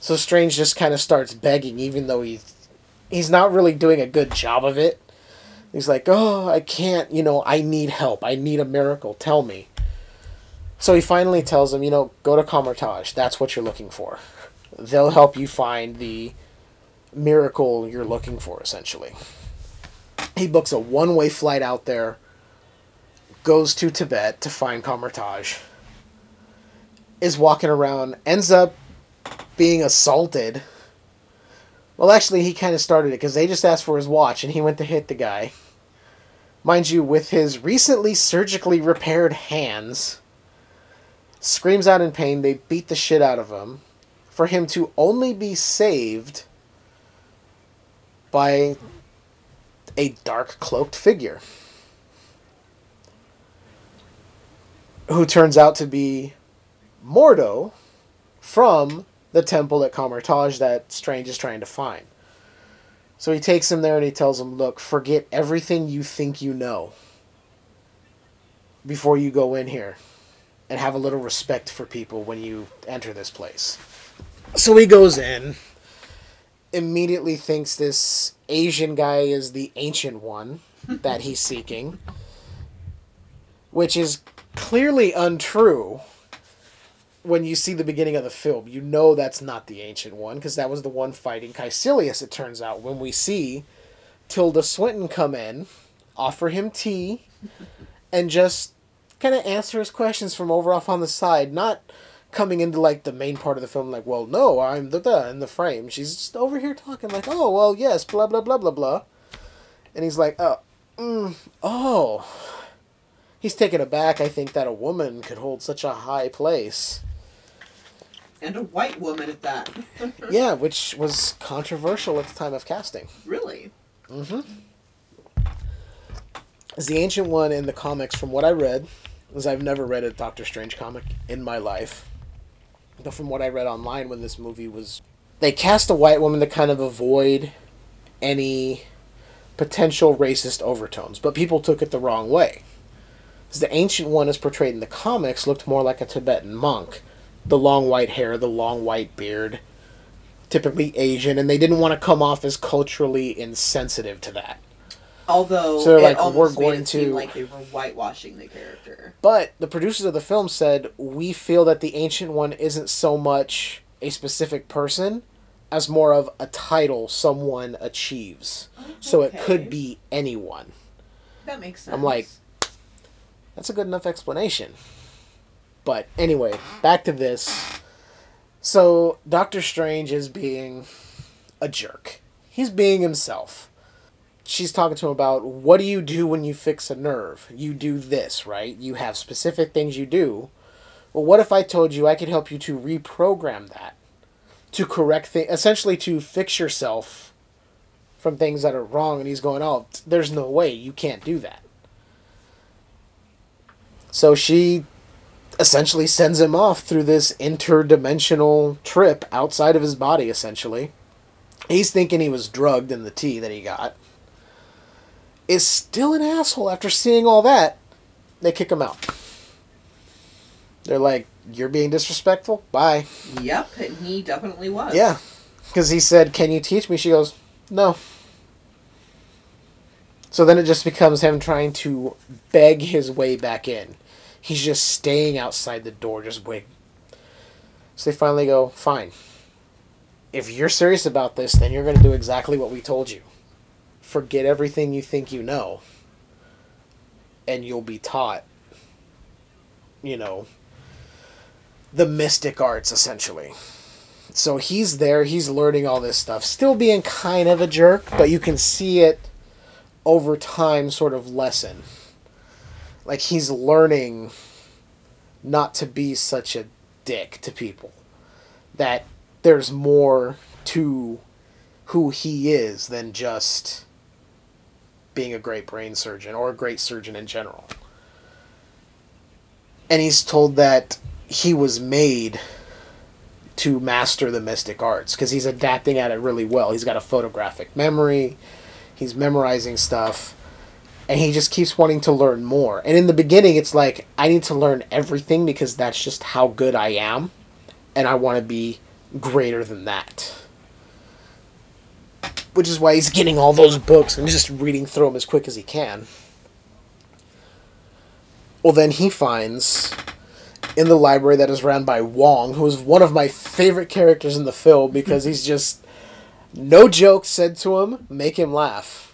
So Strange just kind of starts begging, even though he's he's not really doing a good job of it. He's like, "Oh, I can't. You know, I need help. I need a miracle. Tell me." So he finally tells him, "You know, go to Kamar-Taj. That's what you're looking for. They'll help you find the miracle you're looking for, essentially." He books a one-way flight out there. Goes to Tibet to find Kamar-Taj. Is walking around, ends up being assaulted. Well, actually, he kind of started it because they just asked for his watch and he went to hit the guy. Mind you, with his recently surgically repaired hands, screams out in pain. They beat the shit out of him for him to only be saved by a dark cloaked figure who turns out to be Mordo from the temple at Kamar-Taj that Strange is trying to find. So he takes him there and he tells him, "Look, forget everything you think you know before you go in here and have a little respect for people when you enter this place." So he goes in, immediately thinks this Asian guy is the ancient one that he's [laughs] seeking, which is clearly untrue when you see the beginning of the film, you know that's not the ancient one because that was the one fighting Caecilius. It turns out when we see Tilda Swinton come in, offer him tea, and just kind of answer his questions from over off on the side, not coming into like the main part of the film like, well, no, I'm the in the frame. She's just over here talking like, oh, well, yes, blah blah blah blah blah, and he's like, oh, mm, oh. He's taken aback. I think that a woman could hold such a high place and a white woman at that. [laughs] yeah, which was controversial at the time of casting. Really? Mm-hmm. As the ancient one in the comics, from what I read, as I've never read a Doctor Strange comic in my life, but from what I read online when this movie was, they cast a white woman to kind of avoid any potential racist overtones, but people took it the wrong way. The ancient one, as portrayed in the comics, looked more like a Tibetan monk the long white hair, the long white beard, typically Asian, and they didn't want to come off as culturally insensitive to that. Although so like we're going to like they were whitewashing the character. But the producers of the film said we feel that the ancient one isn't so much a specific person as more of a title someone achieves. Okay. So it could be anyone. That makes sense. I'm like that's a good enough explanation. But anyway, back to this. So Doctor Strange is being a jerk. He's being himself. She's talking to him about what do you do when you fix a nerve? You do this, right? You have specific things you do. Well, what if I told you I could help you to reprogram that? To correct things, essentially to fix yourself from things that are wrong. And he's going, oh, there's no way. You can't do that. So she essentially sends him off through this interdimensional trip outside of his body, essentially. He's thinking he was drugged in the tea that he got. Is still an asshole after seeing all that. They kick him out. They're like, You're being disrespectful? Bye. Yep, and he definitely was. Yeah. Because he said, Can you teach me? She goes, No. So then it just becomes him trying to beg his way back in. He's just staying outside the door, just waiting. So they finally go, fine. If you're serious about this, then you're going to do exactly what we told you. Forget everything you think you know, and you'll be taught, you know, the mystic arts, essentially. So he's there, he's learning all this stuff, still being kind of a jerk, but you can see it over time sort of lessen like he's learning not to be such a dick to people. That there's more to who he is than just being a great brain surgeon or a great surgeon in general. And he's told that he was made to master the mystic arts because he's adapting at it really well. He's got a photographic memory, he's memorizing stuff and he just keeps wanting to learn more. And in the beginning, it's like, I need to learn everything because that's just how good I am, and I want to be greater than that. Which is why he's getting all those books and just reading through them as quick as he can. Well, then he finds in the library that is ran by Wong, who is one of my favorite characters in the film because he's just no joke said to him make him laugh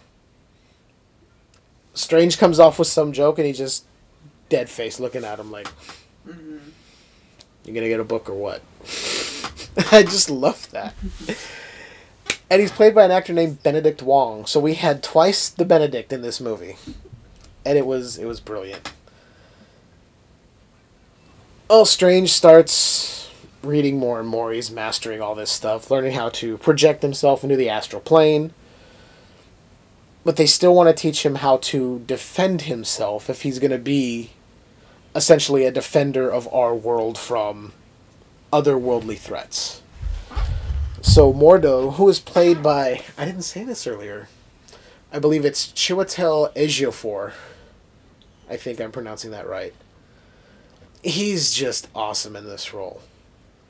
Strange comes off with some joke and he just dead face looking at him like, mm-hmm. "You gonna get a book or what?" [laughs] I just love that. [laughs] and he's played by an actor named Benedict Wong. So we had twice the Benedict in this movie, and it was it was brilliant. Oh, Strange starts reading more and more. He's mastering all this stuff, learning how to project himself into the astral plane but they still want to teach him how to defend himself if he's going to be essentially a defender of our world from otherworldly threats. So Mordo, who is played by I didn't say this earlier. I believe it's Chiwetel Ejiofor. I think I'm pronouncing that right. He's just awesome in this role.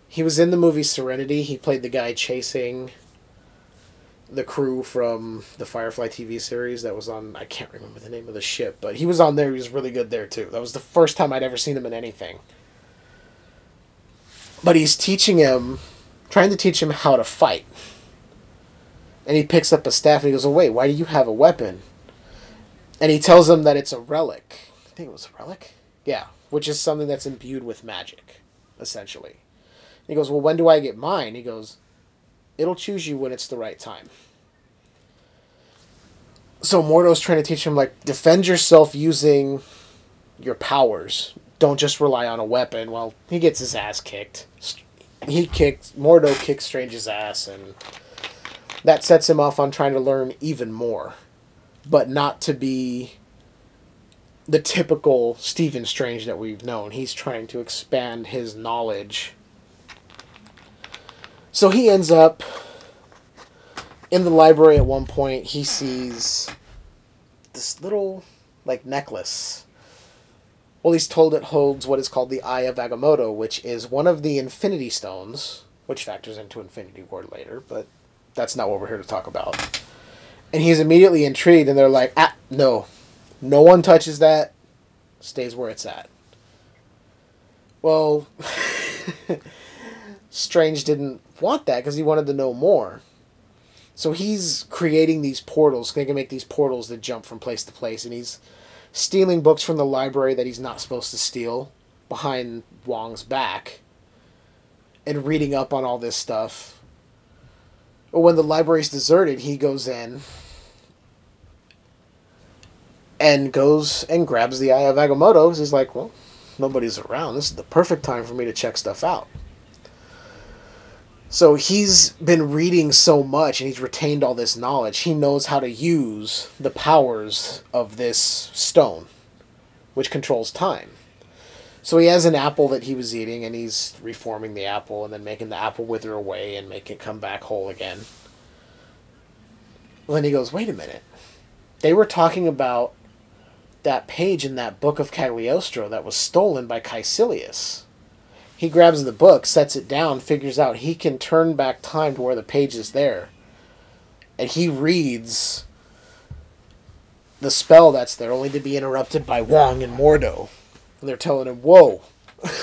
He was in the movie Serenity. He played the guy chasing the crew from the Firefly TV series that was on I can't remember the name of the ship, but he was on there. He was really good there too. That was the first time I'd ever seen him in anything. But he's teaching him trying to teach him how to fight. And he picks up a staff and he goes, Oh, wait, why do you have a weapon? And he tells him that it's a relic. I think it was a relic? Yeah, which is something that's imbued with magic, essentially. And he goes, Well, when do I get mine? He goes, It'll choose you when it's the right time. So Mordo's trying to teach him, like, defend yourself using your powers. Don't just rely on a weapon. Well, he gets his ass kicked he kicks Mordo kicks Strange's ass, and that sets him off on trying to learn even more, but not to be the typical Stephen Strange that we've known. He's trying to expand his knowledge. So he ends up in the library at one point. He sees this little like necklace well, he's told it holds what is called the Eye of Agamotto, which is one of the Infinity Stones, which factors into Infinity War later, but that's not what we're here to talk about. And he's immediately intrigued, and they're like, ah, no. No one touches that, stays where it's at. Well, [laughs] Strange didn't want that because he wanted to know more. So he's creating these portals. They can make these portals that jump from place to place, and he's stealing books from the library that he's not supposed to steal behind Wong's back and reading up on all this stuff. But when the library's deserted, he goes in and goes and grabs the Eye of Agamotto he's like, well, nobody's around. This is the perfect time for me to check stuff out. So he's been reading so much and he's retained all this knowledge. He knows how to use the powers of this stone, which controls time. So he has an apple that he was eating and he's reforming the apple and then making the apple wither away and make it come back whole again. Well, then he goes, wait a minute. They were talking about that page in that book of Cagliostro that was stolen by Caecilius he grabs the book, sets it down, figures out he can turn back time to where the page is there. And he reads the spell that's there, only to be interrupted by Wong and Mordo. And they're telling him, Whoa, [laughs]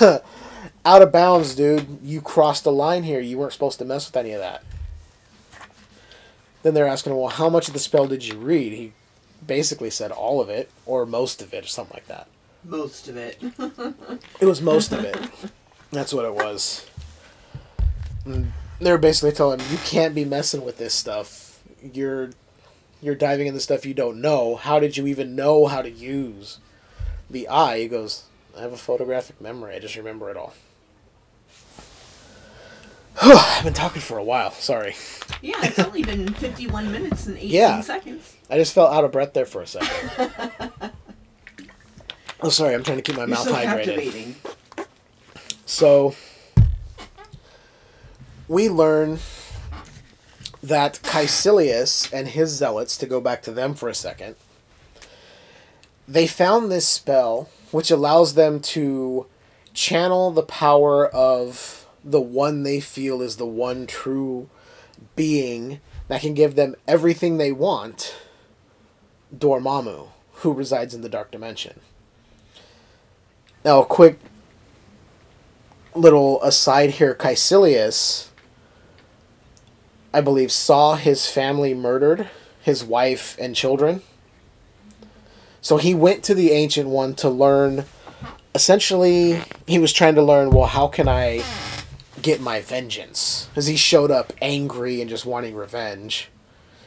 out of bounds, dude. You crossed the line here. You weren't supposed to mess with any of that. Then they're asking him, Well, how much of the spell did you read? He basically said all of it, or most of it, or something like that. Most of it. [laughs] it was most of it. That's what it was. And they were basically telling him, you can't be messing with this stuff. You're you're diving into stuff you don't know. How did you even know how to use the eye? He goes, I have a photographic memory. I just remember it all. [sighs] I've been talking for a while. Sorry. Yeah, it's only been 51 minutes and 18 yeah. seconds. I just felt out of breath there for a second. [laughs] oh, sorry. I'm trying to keep my You're mouth so hydrated. So we learn that Caecilius and his zealots, to go back to them for a second, they found this spell which allows them to channel the power of the one they feel is the one true being that can give them everything they want, Dormammu, who resides in the dark dimension. Now, a quick little aside here Caecilius, I believe, saw his family murdered, his wife and children. So he went to the Ancient One to learn. Essentially, he was trying to learn well, how can I get my vengeance? Because he showed up angry and just wanting revenge.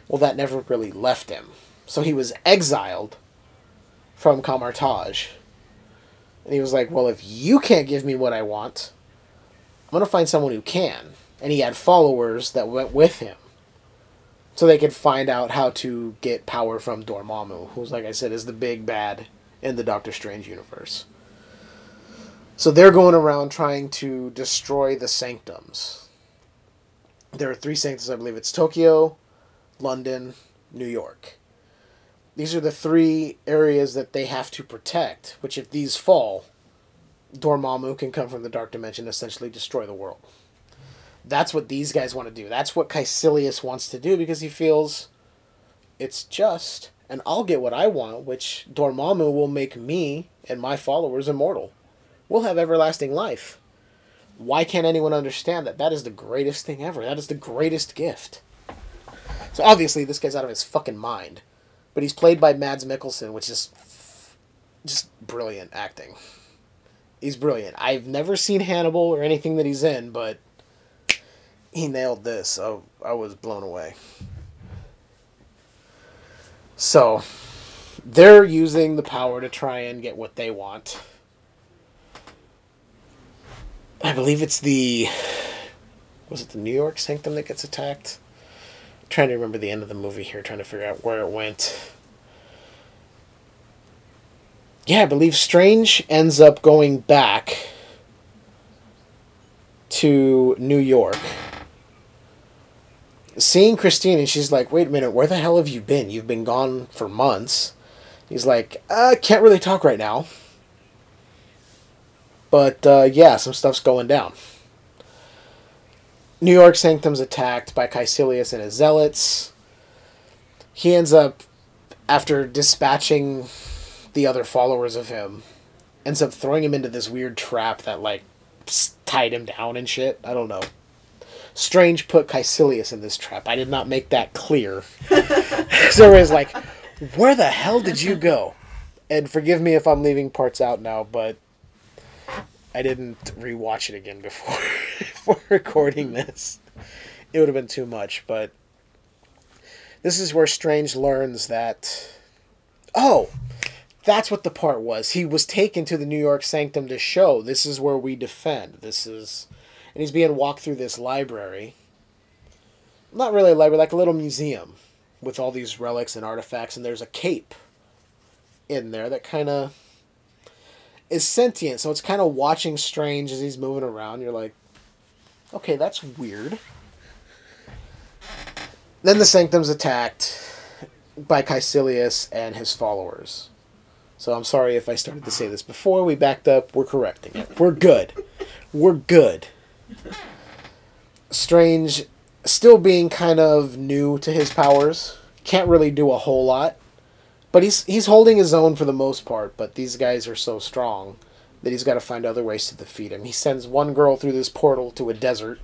Well, that never really left him. So he was exiled from Kamar-Taj. And he was like, well, if you can't give me what I want, I'm going to find someone who can. And he had followers that went with him. So they could find out how to get power from Dormammu, who's, like I said, is the big bad in the Doctor Strange universe. So they're going around trying to destroy the sanctums. there are three sanctums, I believe it's Tokyo, London, New York. These are the three areas that they have to protect, which, if these fall, Dormammu can come from the Dark Dimension essentially destroy the world. That's what these guys want to do. That's what Caecilius wants to do because he feels it's just, and I'll get what I want, which Dormammu will make me and my followers immortal. We'll have everlasting life. Why can't anyone understand that? That is the greatest thing ever. That is the greatest gift. So obviously, this guy's out of his fucking mind. But he's played by Mads Mikkelsen, which is just brilliant acting. He's brilliant. I've never seen Hannibal or anything that he's in, but he nailed this. I, I was blown away. So, they're using the power to try and get what they want. I believe it's the. Was it the New York Sanctum that gets attacked? I'm trying to remember the end of the movie here, trying to figure out where it went. Yeah, I believe Strange ends up going back to New York. Seeing Christine, and she's like, wait a minute, where the hell have you been? You've been gone for months. He's like, I can't really talk right now. But uh, yeah, some stuff's going down. New York Sanctum's attacked by Caecilius and his zealots. He ends up, after dispatching the other followers of him, ends up throwing him into this weird trap that, like, tied him down and shit. I don't know. Strange put Caecilius in this trap. I did not make that clear. [laughs] so everybody's like, where the hell did you go? And forgive me if I'm leaving parts out now, but I didn't rewatch it again before [laughs] before recording this. It would have been too much, but this is where Strange learns that oh, that's what the part was. He was taken to the New York Sanctum to show this is where we defend. This is and he's being walked through this library. Not really a library, like a little museum with all these relics and artifacts and there's a cape in there that kind of is sentient, so it's kind of watching Strange as he's moving around. You're like, okay, that's weird. Then the Sanctum's attacked by Caecilius and his followers. So I'm sorry if I started to say this before. We backed up. We're correcting it. We're good. We're good. Strange, still being kind of new to his powers, can't really do a whole lot. But he's he's holding his own for the most part. But these guys are so strong that he's got to find other ways to defeat him. He sends one girl through this portal to a desert,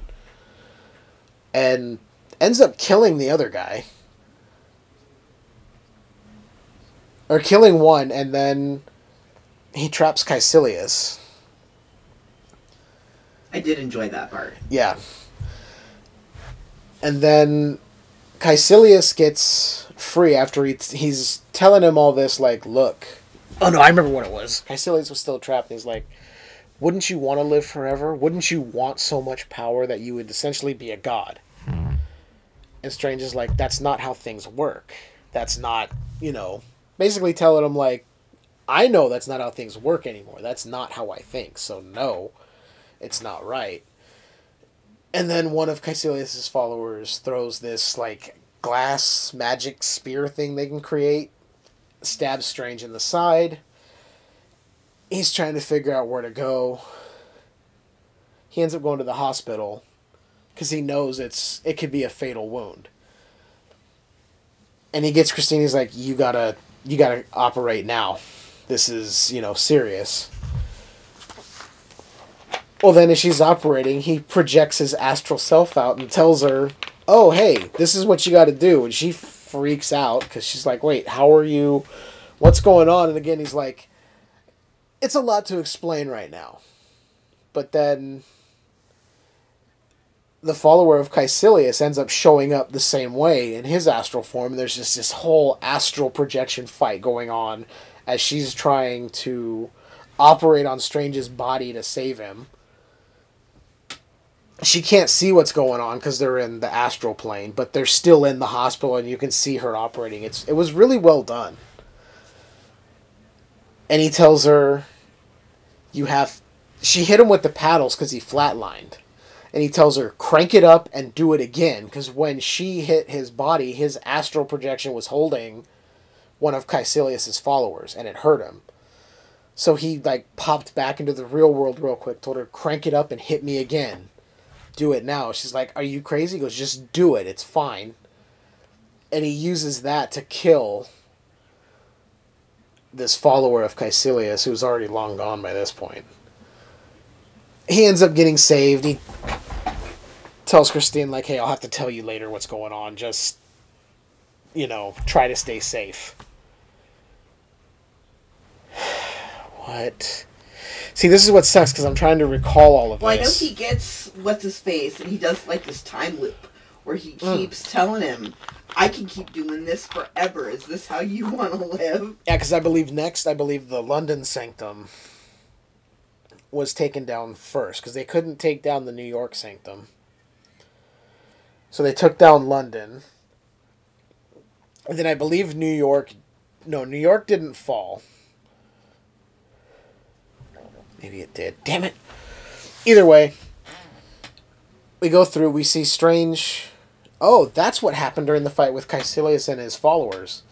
and ends up killing the other guy, or killing one, and then he traps Caecilius. I did enjoy that part. Yeah. And then Caecilius gets free after he, he's telling him all this, like, look. Oh no, I remember what it was. Caecilius was still trapped, and he's like, wouldn't you want to live forever? Wouldn't you want so much power that you would essentially be a god? Hmm. And Strange is like, that's not how things work. That's not, you know, basically telling him, like, I know that's not how things work anymore. That's not how I think. So, no, it's not right. And then one of Caecilius's followers throws this, like, glass magic spear thing they can create, stabs Strange in the side. He's trying to figure out where to go. He ends up going to the hospital because he knows it's it could be a fatal wound. And he gets Christine. He's like, "You gotta, you gotta operate now. This is, you know, serious." Well, then as she's operating, he projects his astral self out and tells her, "Oh, hey, this is what you got to do." And she freaks out because she's like, "Wait, how are you? What's going on?" And again, he's like, "It's a lot to explain right now." But then the follower of Caecilius ends up showing up the same way in his astral form. There's just this whole astral projection fight going on as she's trying to operate on Strange's body to save him. She can't see what's going on because they're in the astral plane, but they're still in the hospital, and you can see her operating. It's it was really well done. And he tells her, "You have." She hit him with the paddles because he flatlined and he tells her crank it up and do it again. Because when she hit his body his astral projection was holding one of Kaecilius's followers and it hurt him. So he like popped back into the real world real quick told her crank it up and hit me again. Do it now. She's like are you crazy? He goes just do it. It's fine. And he uses that to kill this follower of Kaecilius who's already long gone by this point. He ends up getting saved. He tells Christine like, "Hey, I'll have to tell you later what's going on. Just you know, try to stay safe." [sighs] what? See, this is what sucks because I'm trying to recall all of this. Well, I know he gets what's his face, and he does like this time loop where he Mm. keeps telling him, "I can keep doing this forever. Is this how you [laughs] want to live?" Yeah, because I believe next, I believe the London Sanctum was taken down first because they couldn't take down the New York Sanctum. So they took down London. And then I believe New York. No, New York didn't fall. Maybe it did. Damn it. Either way, we go through, we see Strange. Oh, that's what happened during the fight with Kaecilius and his followers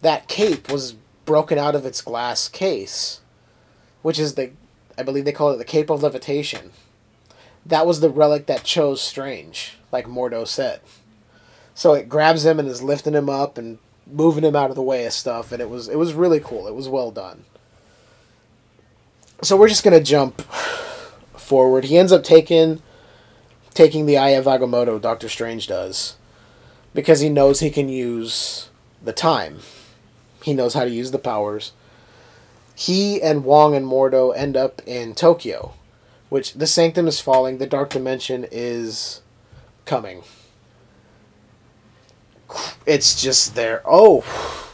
that cape was broken out of its glass case, which is the, I believe they call it the cape of levitation. That was the relic that chose Strange, like Mordo said. So it grabs him and is lifting him up and moving him out of the way of stuff, and it was it was really cool. It was well done. So we're just gonna jump forward. He ends up taking taking the Eye of Agamotto. Doctor Strange does because he knows he can use the time. He knows how to use the powers. He and Wong and Mordo end up in Tokyo, which the Sanctum is falling, the Dark Dimension is coming. It's just there. Oh,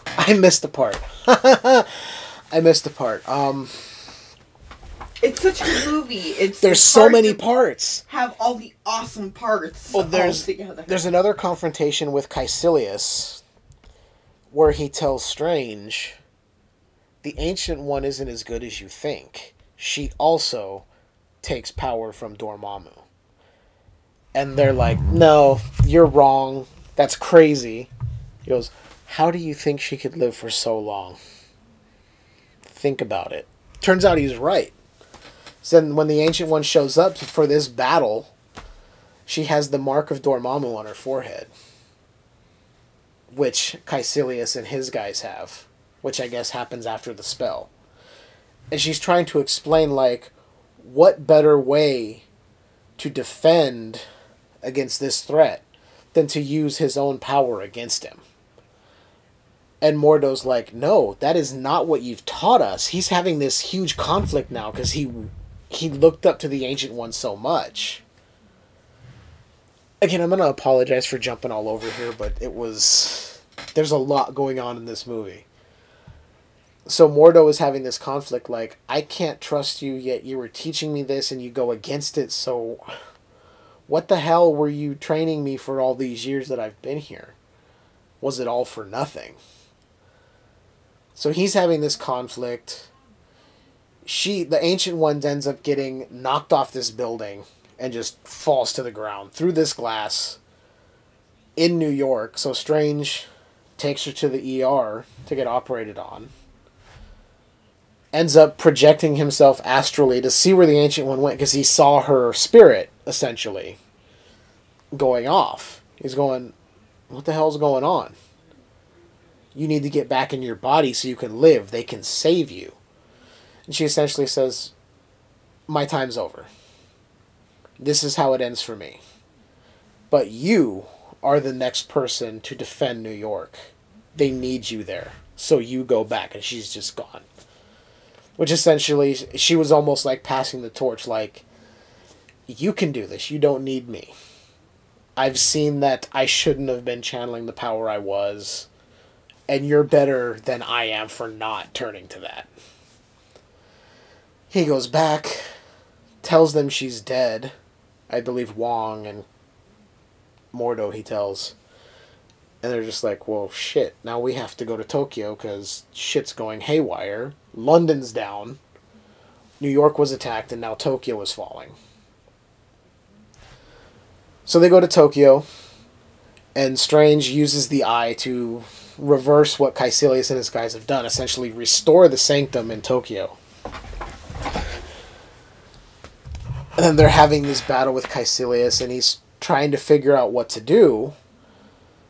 [sighs] I missed a part. [laughs] I missed a part. Um, It's such a movie. It's there's so many parts. Have all the awesome parts. Well, there's there's another confrontation with Kaecilius, where he tells Strange, the Ancient One isn't as good as you think. She also takes power from Dormammu. And they're like, no, you're wrong. That's crazy. He goes, how do you think she could live for so long? Think about it. Turns out he's right. So then when the Ancient One shows up for this battle, she has the mark of Dormammu on her forehead, which Kaecilius and his guys have, which I guess happens after the spell. And she's trying to explain, like, what better way to defend against this threat than to use his own power against him. And Mordo's like, no, that is not what you've taught us. He's having this huge conflict now because he he looked up to the Ancient One so much again, I'm gonna apologize for jumping all over here, but it was there's a lot going on in this movie. So Mordo is having this conflict, like I can't trust you, yet you were teaching me this, and you go against it. So, what the hell were you training me for all these years that I've been here? Was it all for nothing? So he's having this conflict. She, the ancient one, ends up getting knocked off this building and just falls to the ground through this glass in New York. So Strange takes her to the ER to get operated on. Ends up projecting himself astrally to see where the Ancient One went because he saw her spirit, essentially, going off. He's going, What the hell's going on? You need to get back in your body so you can live. They can save you. And she essentially says, My time's over this is how it ends for me. But you are the next person to defend New York. They need you there. So you go back, and she's just gone. Which essentially, she was almost like passing the torch, like, you can do this. You don't need me. I've seen that I shouldn't have been channeling the power I was, and you're better than I am for not turning to that. He goes back, tells them she's dead. I believe Wong and Mordo he tells. And they're just like, well, shit, now we have to go to Tokyo because shit's going haywire. London's down. New York was attacked, and now Tokyo is falling. So they go to Tokyo, and Strange uses the eye to reverse what Kaecilius and his guys have done, essentially restore the sanctum in Tokyo. And then they're having this battle with Kaecilius, and he's trying to figure out what to do.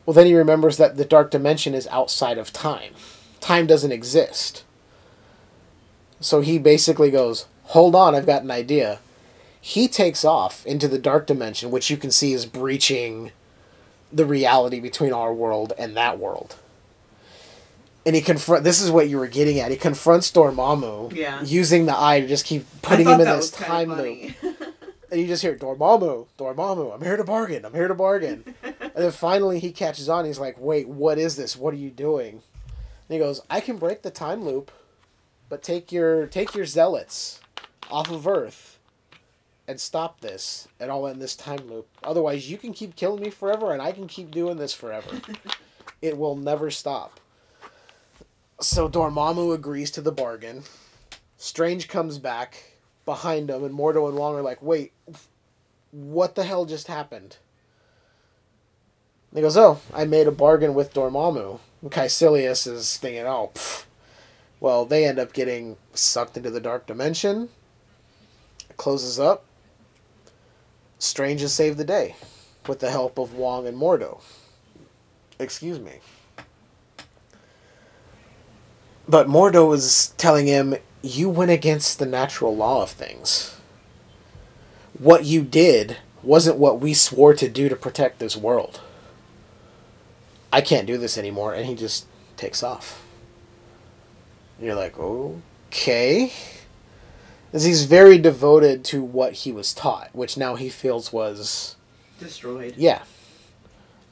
Well, then he remembers that the dark dimension is outside of time. Time doesn't exist. So he basically goes, Hold on, I've got an idea. He takes off into the dark dimension, which you can see is breaching the reality between our world and that world. And he confront. This is what you were getting at. He confronts Dormammu, Yeah. using the eye to just keep putting him in this time loop. [laughs] And you just hear Dormammu, Dormammu, I'm here to bargain, I'm here to bargain. [laughs] and then finally he catches on. He's like, "Wait, what is this? What are you doing?" And he goes, "I can break the time loop, but take your take your zealots off of Earth and stop this, and I'll end this time loop. Otherwise, you can keep killing me forever, and I can keep doing this forever. [laughs] it will never stop." So Dormammu agrees to the bargain. Strange comes back behind him, and Mordo and Wong are like, "Wait, what the hell just happened?" And he goes, "Oh, I made a bargain with Dormammu." And Kaecilius is thinking, "Oh, pff. well." They end up getting sucked into the dark dimension. It closes up. Strange has saved the day, with the help of Wong and Mordo. Excuse me. But Mordo was telling him, You went against the natural law of things. What you did wasn't what we swore to do to protect this world. I can't do this anymore. And he just takes off. You're like, Okay. As he's very devoted to what he was taught, which now he feels was Destroyed. yeah.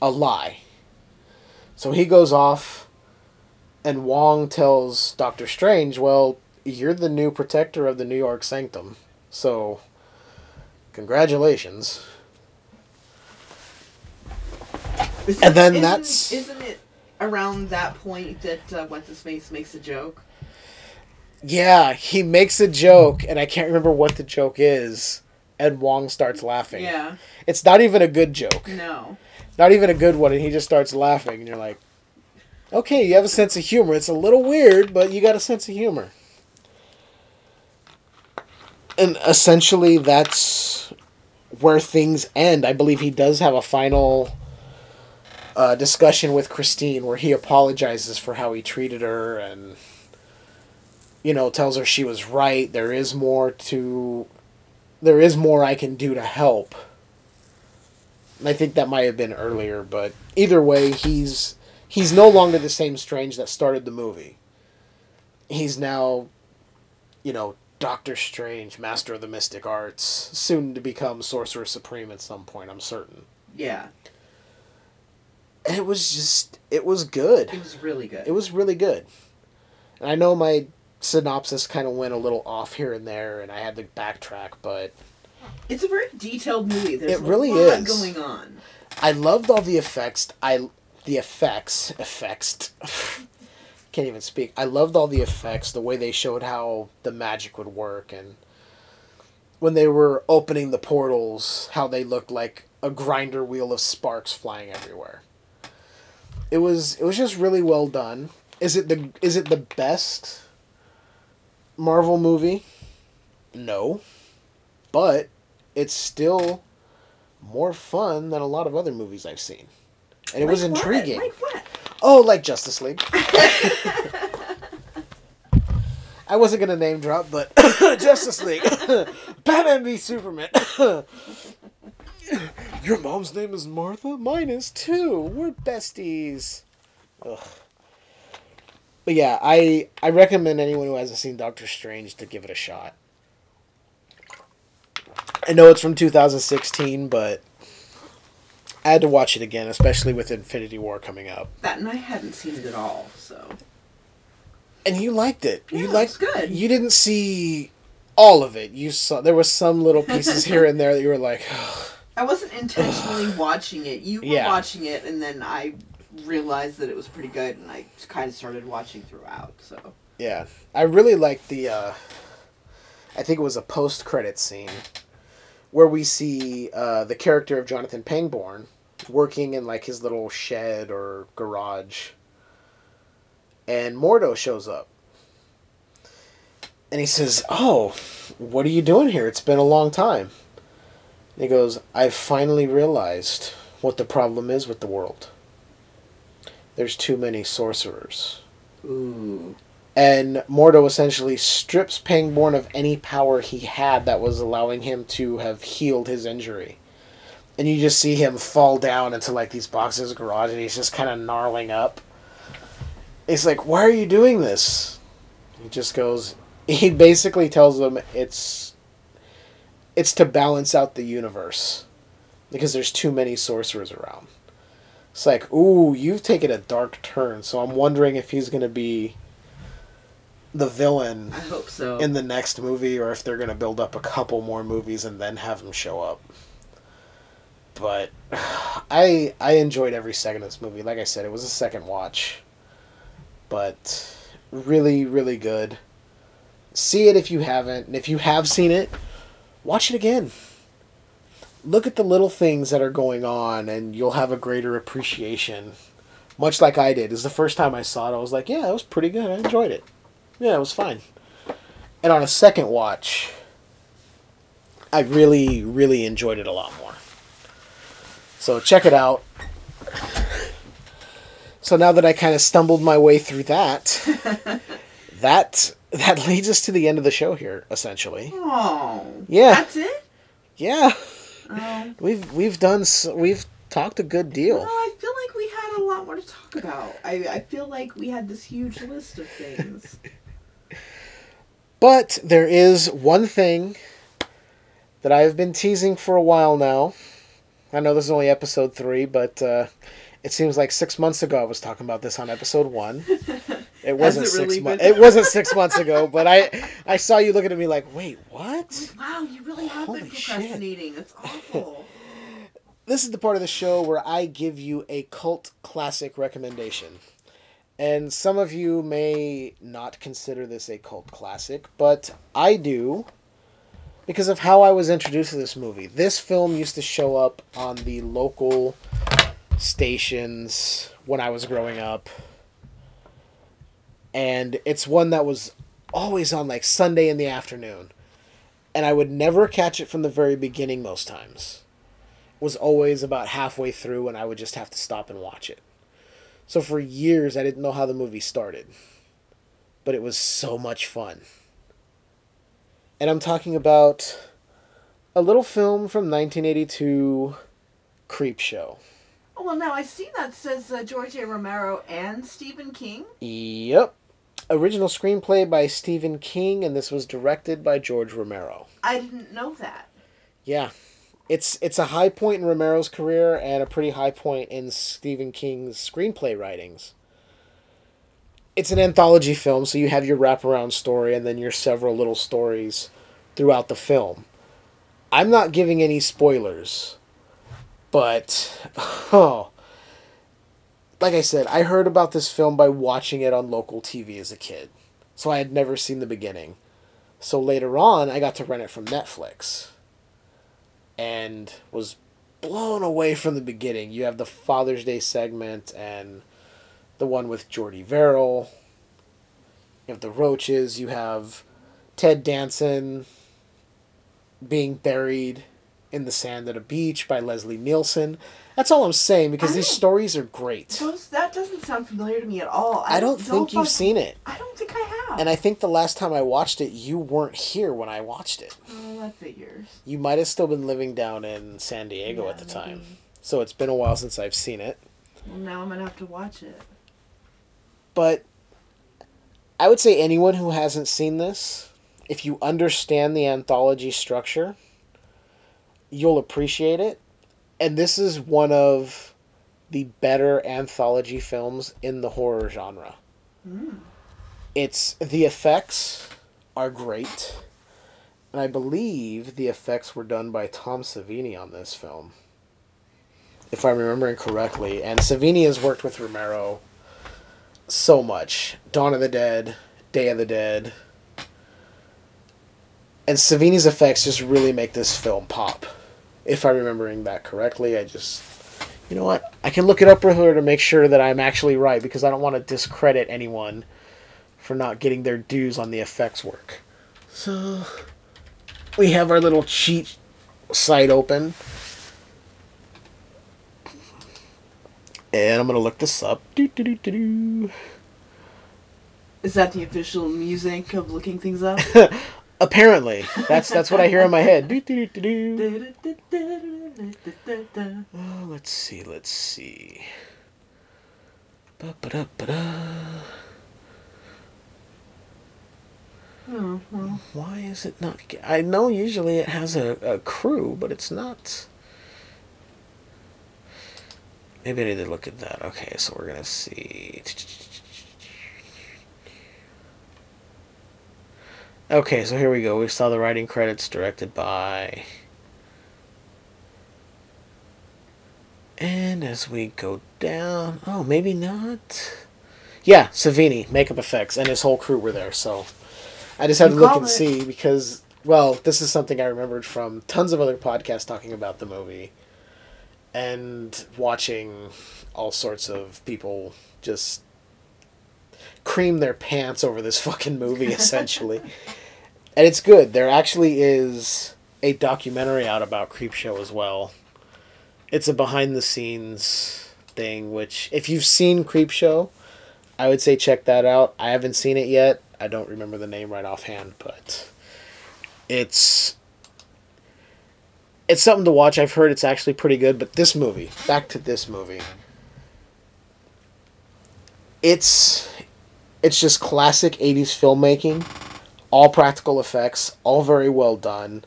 A lie. So he goes off, and Wong tells Doctor Strange, Well, you're the new protector of the New York Sanctum. So, congratulations. Isn't- And then isn't- that's- Isn't it around that point that uh, What's His Face makes a joke? Yeah, he makes a joke, and I can't remember what the joke is, and Wong starts laughing. Yeah. It's not even a good joke. No. Not even a good one, and he just starts laughing, and you're like, okay, you have a sense of humor. It's a little weird, but you got a sense of humor. And essentially, that's where things end. I believe he does have a final uh, discussion with Christine where he apologizes for how he treated her and, you know, tells her she was right. There is more to. There is more I can do to help. And I think that might have been earlier, but either way, he's he's no longer the same Strange that started the movie. He's now, you know, Doctor Strange, Master of the Mystic Arts, soon to become Sorcerer Supreme at some point. I'm certain. Yeah. And it was just, it was good. It was really good. It was really good. And I know my synopsis kind of went a little off here and there, and I had to backtrack, but It's a very detailed movie. There's It really a lot is. going on. I loved all the effects. I the effects effects. [laughs] Can't even speak. I loved all the effects. The way they showed how the magic would work, and when they were opening the portals, how they looked like a grinder wheel of sparks flying everywhere. It was it was just really well done. Is it the is it the best Marvel movie? No. But it's still more fun than a lot of other movies I've seen. And it was Like what? intriguing. Like what? Oh, like Justice League. [laughs] I wasn't gonna name drop, but [coughs] Justice League, [coughs] Batman v Superman. [coughs] Your mom's name is Martha. Mine is too. We're besties. Ugh. But yeah, I I recommend anyone who hasn't seen Doctor Strange to give it a shot. I know it's from 2016, but I had to watch it again, especially with Infinity War coming up. That and I hadn't seen it at all, so And you liked it. you Yeah, liked it's good. You didn't see all of it. You saw there was some little pieces here and there that you were like, [sighs] I wasn't intentionally [sighs] watching it. You were Yeah. watching it, and then I realized that it was pretty good, and I kind of started watching throughout. So yeah. I really liked the. Uh, I think it was a post credit scene where we see uh, the character of Jonathan Pangborn working in like his little shed or garage, and Mordo shows up, and he says, "Oh, what are you doing here? It's been a long time." And he goes, "I've finally realized what the problem is with the world. There's too many sorcerers." Ooh. and Mordo essentially strips Pangborn of any power he had that was allowing him to have healed his injury. And you just see him fall down into like these boxes of garage and he's just kind of gnarling up. It's like, why are you doing this? He just goes [laughs] he basically tells them it's it's to balance out the universe because there's too many sorcerers around. It's like, ooh, you've taken a dark turn, so I'm wondering if he's gonna be the villain I hope so. in the next movie or if they're going to build up a couple more movies and then have him show up. But [sighs] I I enjoyed every second of this movie. Like I said, it was a second watch. But really really good. See it if you haven't, and if you have seen it, watch it again. Look at the little things that are going on and you'll have a greater appreciation. Much like I did. is the first time I saw it, I was like, yeah, it was pretty good. I enjoyed it. Yeah, it was fine. And on a second watch, I really, really enjoyed it a lot more. So check it out. So now that I kind of stumbled my way through that, [laughs] that that leads us to the end of the show here, essentially. Oh. Yeah. That's it? Yeah, Oh. we've we've done we've talked a good deal. No. I feel like we had a lot more to talk about. I, I feel like we had this huge list of things. But there is one thing that I have been teasing for a while now. I know this is only episode three, but uh, it seems like six months ago I was talking about this on episode one. [laughs] It wasn't it really six months. It wasn't [laughs] six months ago, but I I saw you looking at me like, wait, what? Wow, you really have Holy been shit. procrastinating. It's awful. [laughs] This is the part of the show where I give you a cult classic recommendation. And some of you may not consider this a cult classic, but I do because of how I was introduced to this movie. This film used to show up on the local stations when I was growing up. And it's one that was always on like Sunday in the afternoon. And I would never catch it from the very beginning most times It was always about halfway through and I would just have to stop and watch it. So for years I didn't know how the movie started. But it was so much fun. And I'm talking about a little film from 1982 Creepshow. Oh, well, now I see that says uh, George A. Romero and Stephen King. Yep. Original screenplay by Stephen King and this was directed by George Romero. I didn't know that. Yeah. It's it's a high point in Romero's career and a pretty high point in Stephen King's screenplay writings. It's an anthology film, so you have your wraparound story and then your several little stories throughout the film. I'm not giving any spoilers, but [laughs] oh, like I said, I heard about this film by watching it on local TV as a kid, so I had never seen the beginning. So later on, I got to rent it from Netflix and was blown away from the beginning. You have the Father's Day segment and the one with Jordy Verrill. You have the Roaches. You have Ted Danson being buried in the sand at a beach by Leslie Nielsen. That's all I'm saying because I these stories are great. Those, that doesn't sound familiar to me at all. I don't know think you've seen it. I don't think I have. And I think the last time I watched it, you weren't here when I watched it. Oh, that figures. You might have still been living down in San Diego Yeah, at the time. maybe. So it's been a while since I've seen it. Well, now I'm gonna have to watch it. But I would say anyone who hasn't seen this, if you understand the anthology structure, you'll appreciate it. And this is one of the better anthology films in the horror genre. Mm. It's the effects are great. And I believe the effects were done by Tom Savini on this film. If I'm remembering correctly. And Savini has worked with Romero so much. Dawn of the Dead, Day of the Dead. And Savini's effects just really make this film pop. If I'm remembering that correctly, I just you know what? I can look it up her to make sure that I'm actually right because I don't want to discredit anyone for not getting their dues on the effects work. So we have our little cheat site open. And I'm gonna look this up. Is that the official music of looking things up? [laughs] Apparently, that's that's what I hear in my head. Doo, doo, doo. Oh, let's see, let's see. Ba-ba-da-ba-da. Oh, well. Why is it not? I know usually it has a, a crew, but it's not. Maybe I need to look at that. Okay, so we're gonna see. Okay, so here we go. We saw the writing credits directed by. And as we go down, oh, maybe not. Yeah, Savini, makeup effects, and his whole crew were there. So I just had You to look and it. see because, well, this is something I remembered from tons of other podcasts talking about the movie, and watching all sorts of people just cream their pants over this [laughs] fucking movie, [laughs] essentially. And it's good. There actually is a documentary out about Creepshow as well. It's a behind the scenes thing, which if you've seen Creepshow, I would say check that out. I haven't seen it yet. I don't remember the name right offhand, but it's it's something to watch. I've heard it's actually pretty good, but this movie, back to this movie. It's it's just classic 80s filmmaking, all practical effects, all very well done.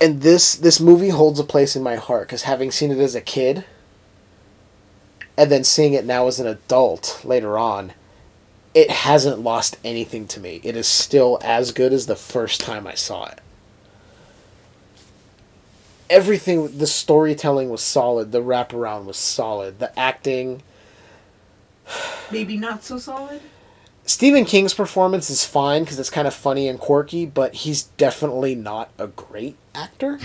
And this this movie holds a place in my heart cuz having seen it as a kid and then seeing it now as an adult later on, it hasn't lost anything to me. It is still as good as the first time I saw it. Everything, the storytelling was solid, the wraparound was solid, the acting. Maybe not so solid? Stephen King's performance is fine because it's kind of funny and quirky, but he's definitely not a great actor.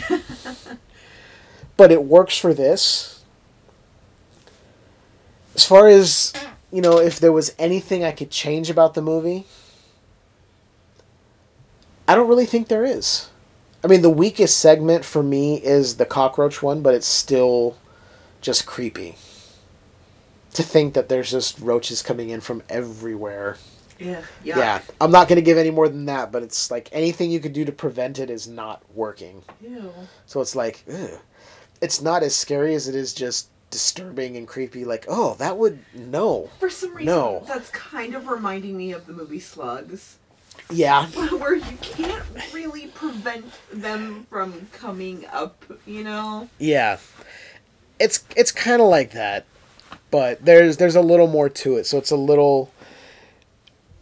[laughs] but it works for this. As far as, you know, if there was anything I could change about the movie, I don't really think there is. I mean, the weakest segment for me is the cockroach one, but it's still just creepy. To think that there's just roaches coming in from everywhere. Yeah. Yeah. I'm not going to give any more than that, but it's like anything you could do to prevent it is not working. Ew. So it's like, ugh. It's not as scary as it is just disturbing and creepy. Like, oh, that would. No. For some reason, No. that's kind of reminding me of the movie Slugs, Yeah. [laughs] where you can't really prevent them from coming up, you know? Yeah. It's it's kind of like that, but there's there's a little more to it. So it's a little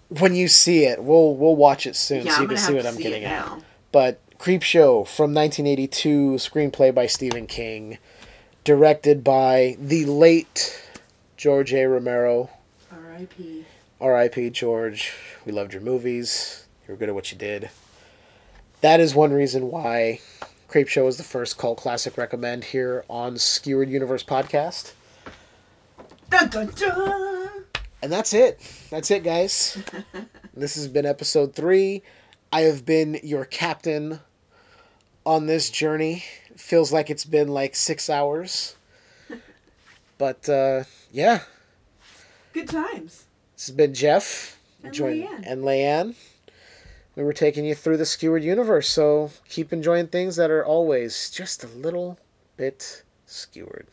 when you see it, we'll we'll watch it soon yeah, so you can see what I'm see getting at. now. But Creepshow from 1982, screenplay by Stephen King, directed by the late George A. Romero. R.I.P. R.I.P. George. We loved your movies. You were good at what you did. That is one reason why Creepshow is the first cult classic recommend here on Skewered Universe podcast. Dun dun dun! And that's it. That's it, guys. [laughs] this has been episode three. I have been your captain on this journey. Feels like it's been like six hours. But uh, yeah, Good times. this has been Jeff And join- Leanne. and Leanne. We were taking you through the skewered universe, so keep enjoying things that are always just a little bit skewered.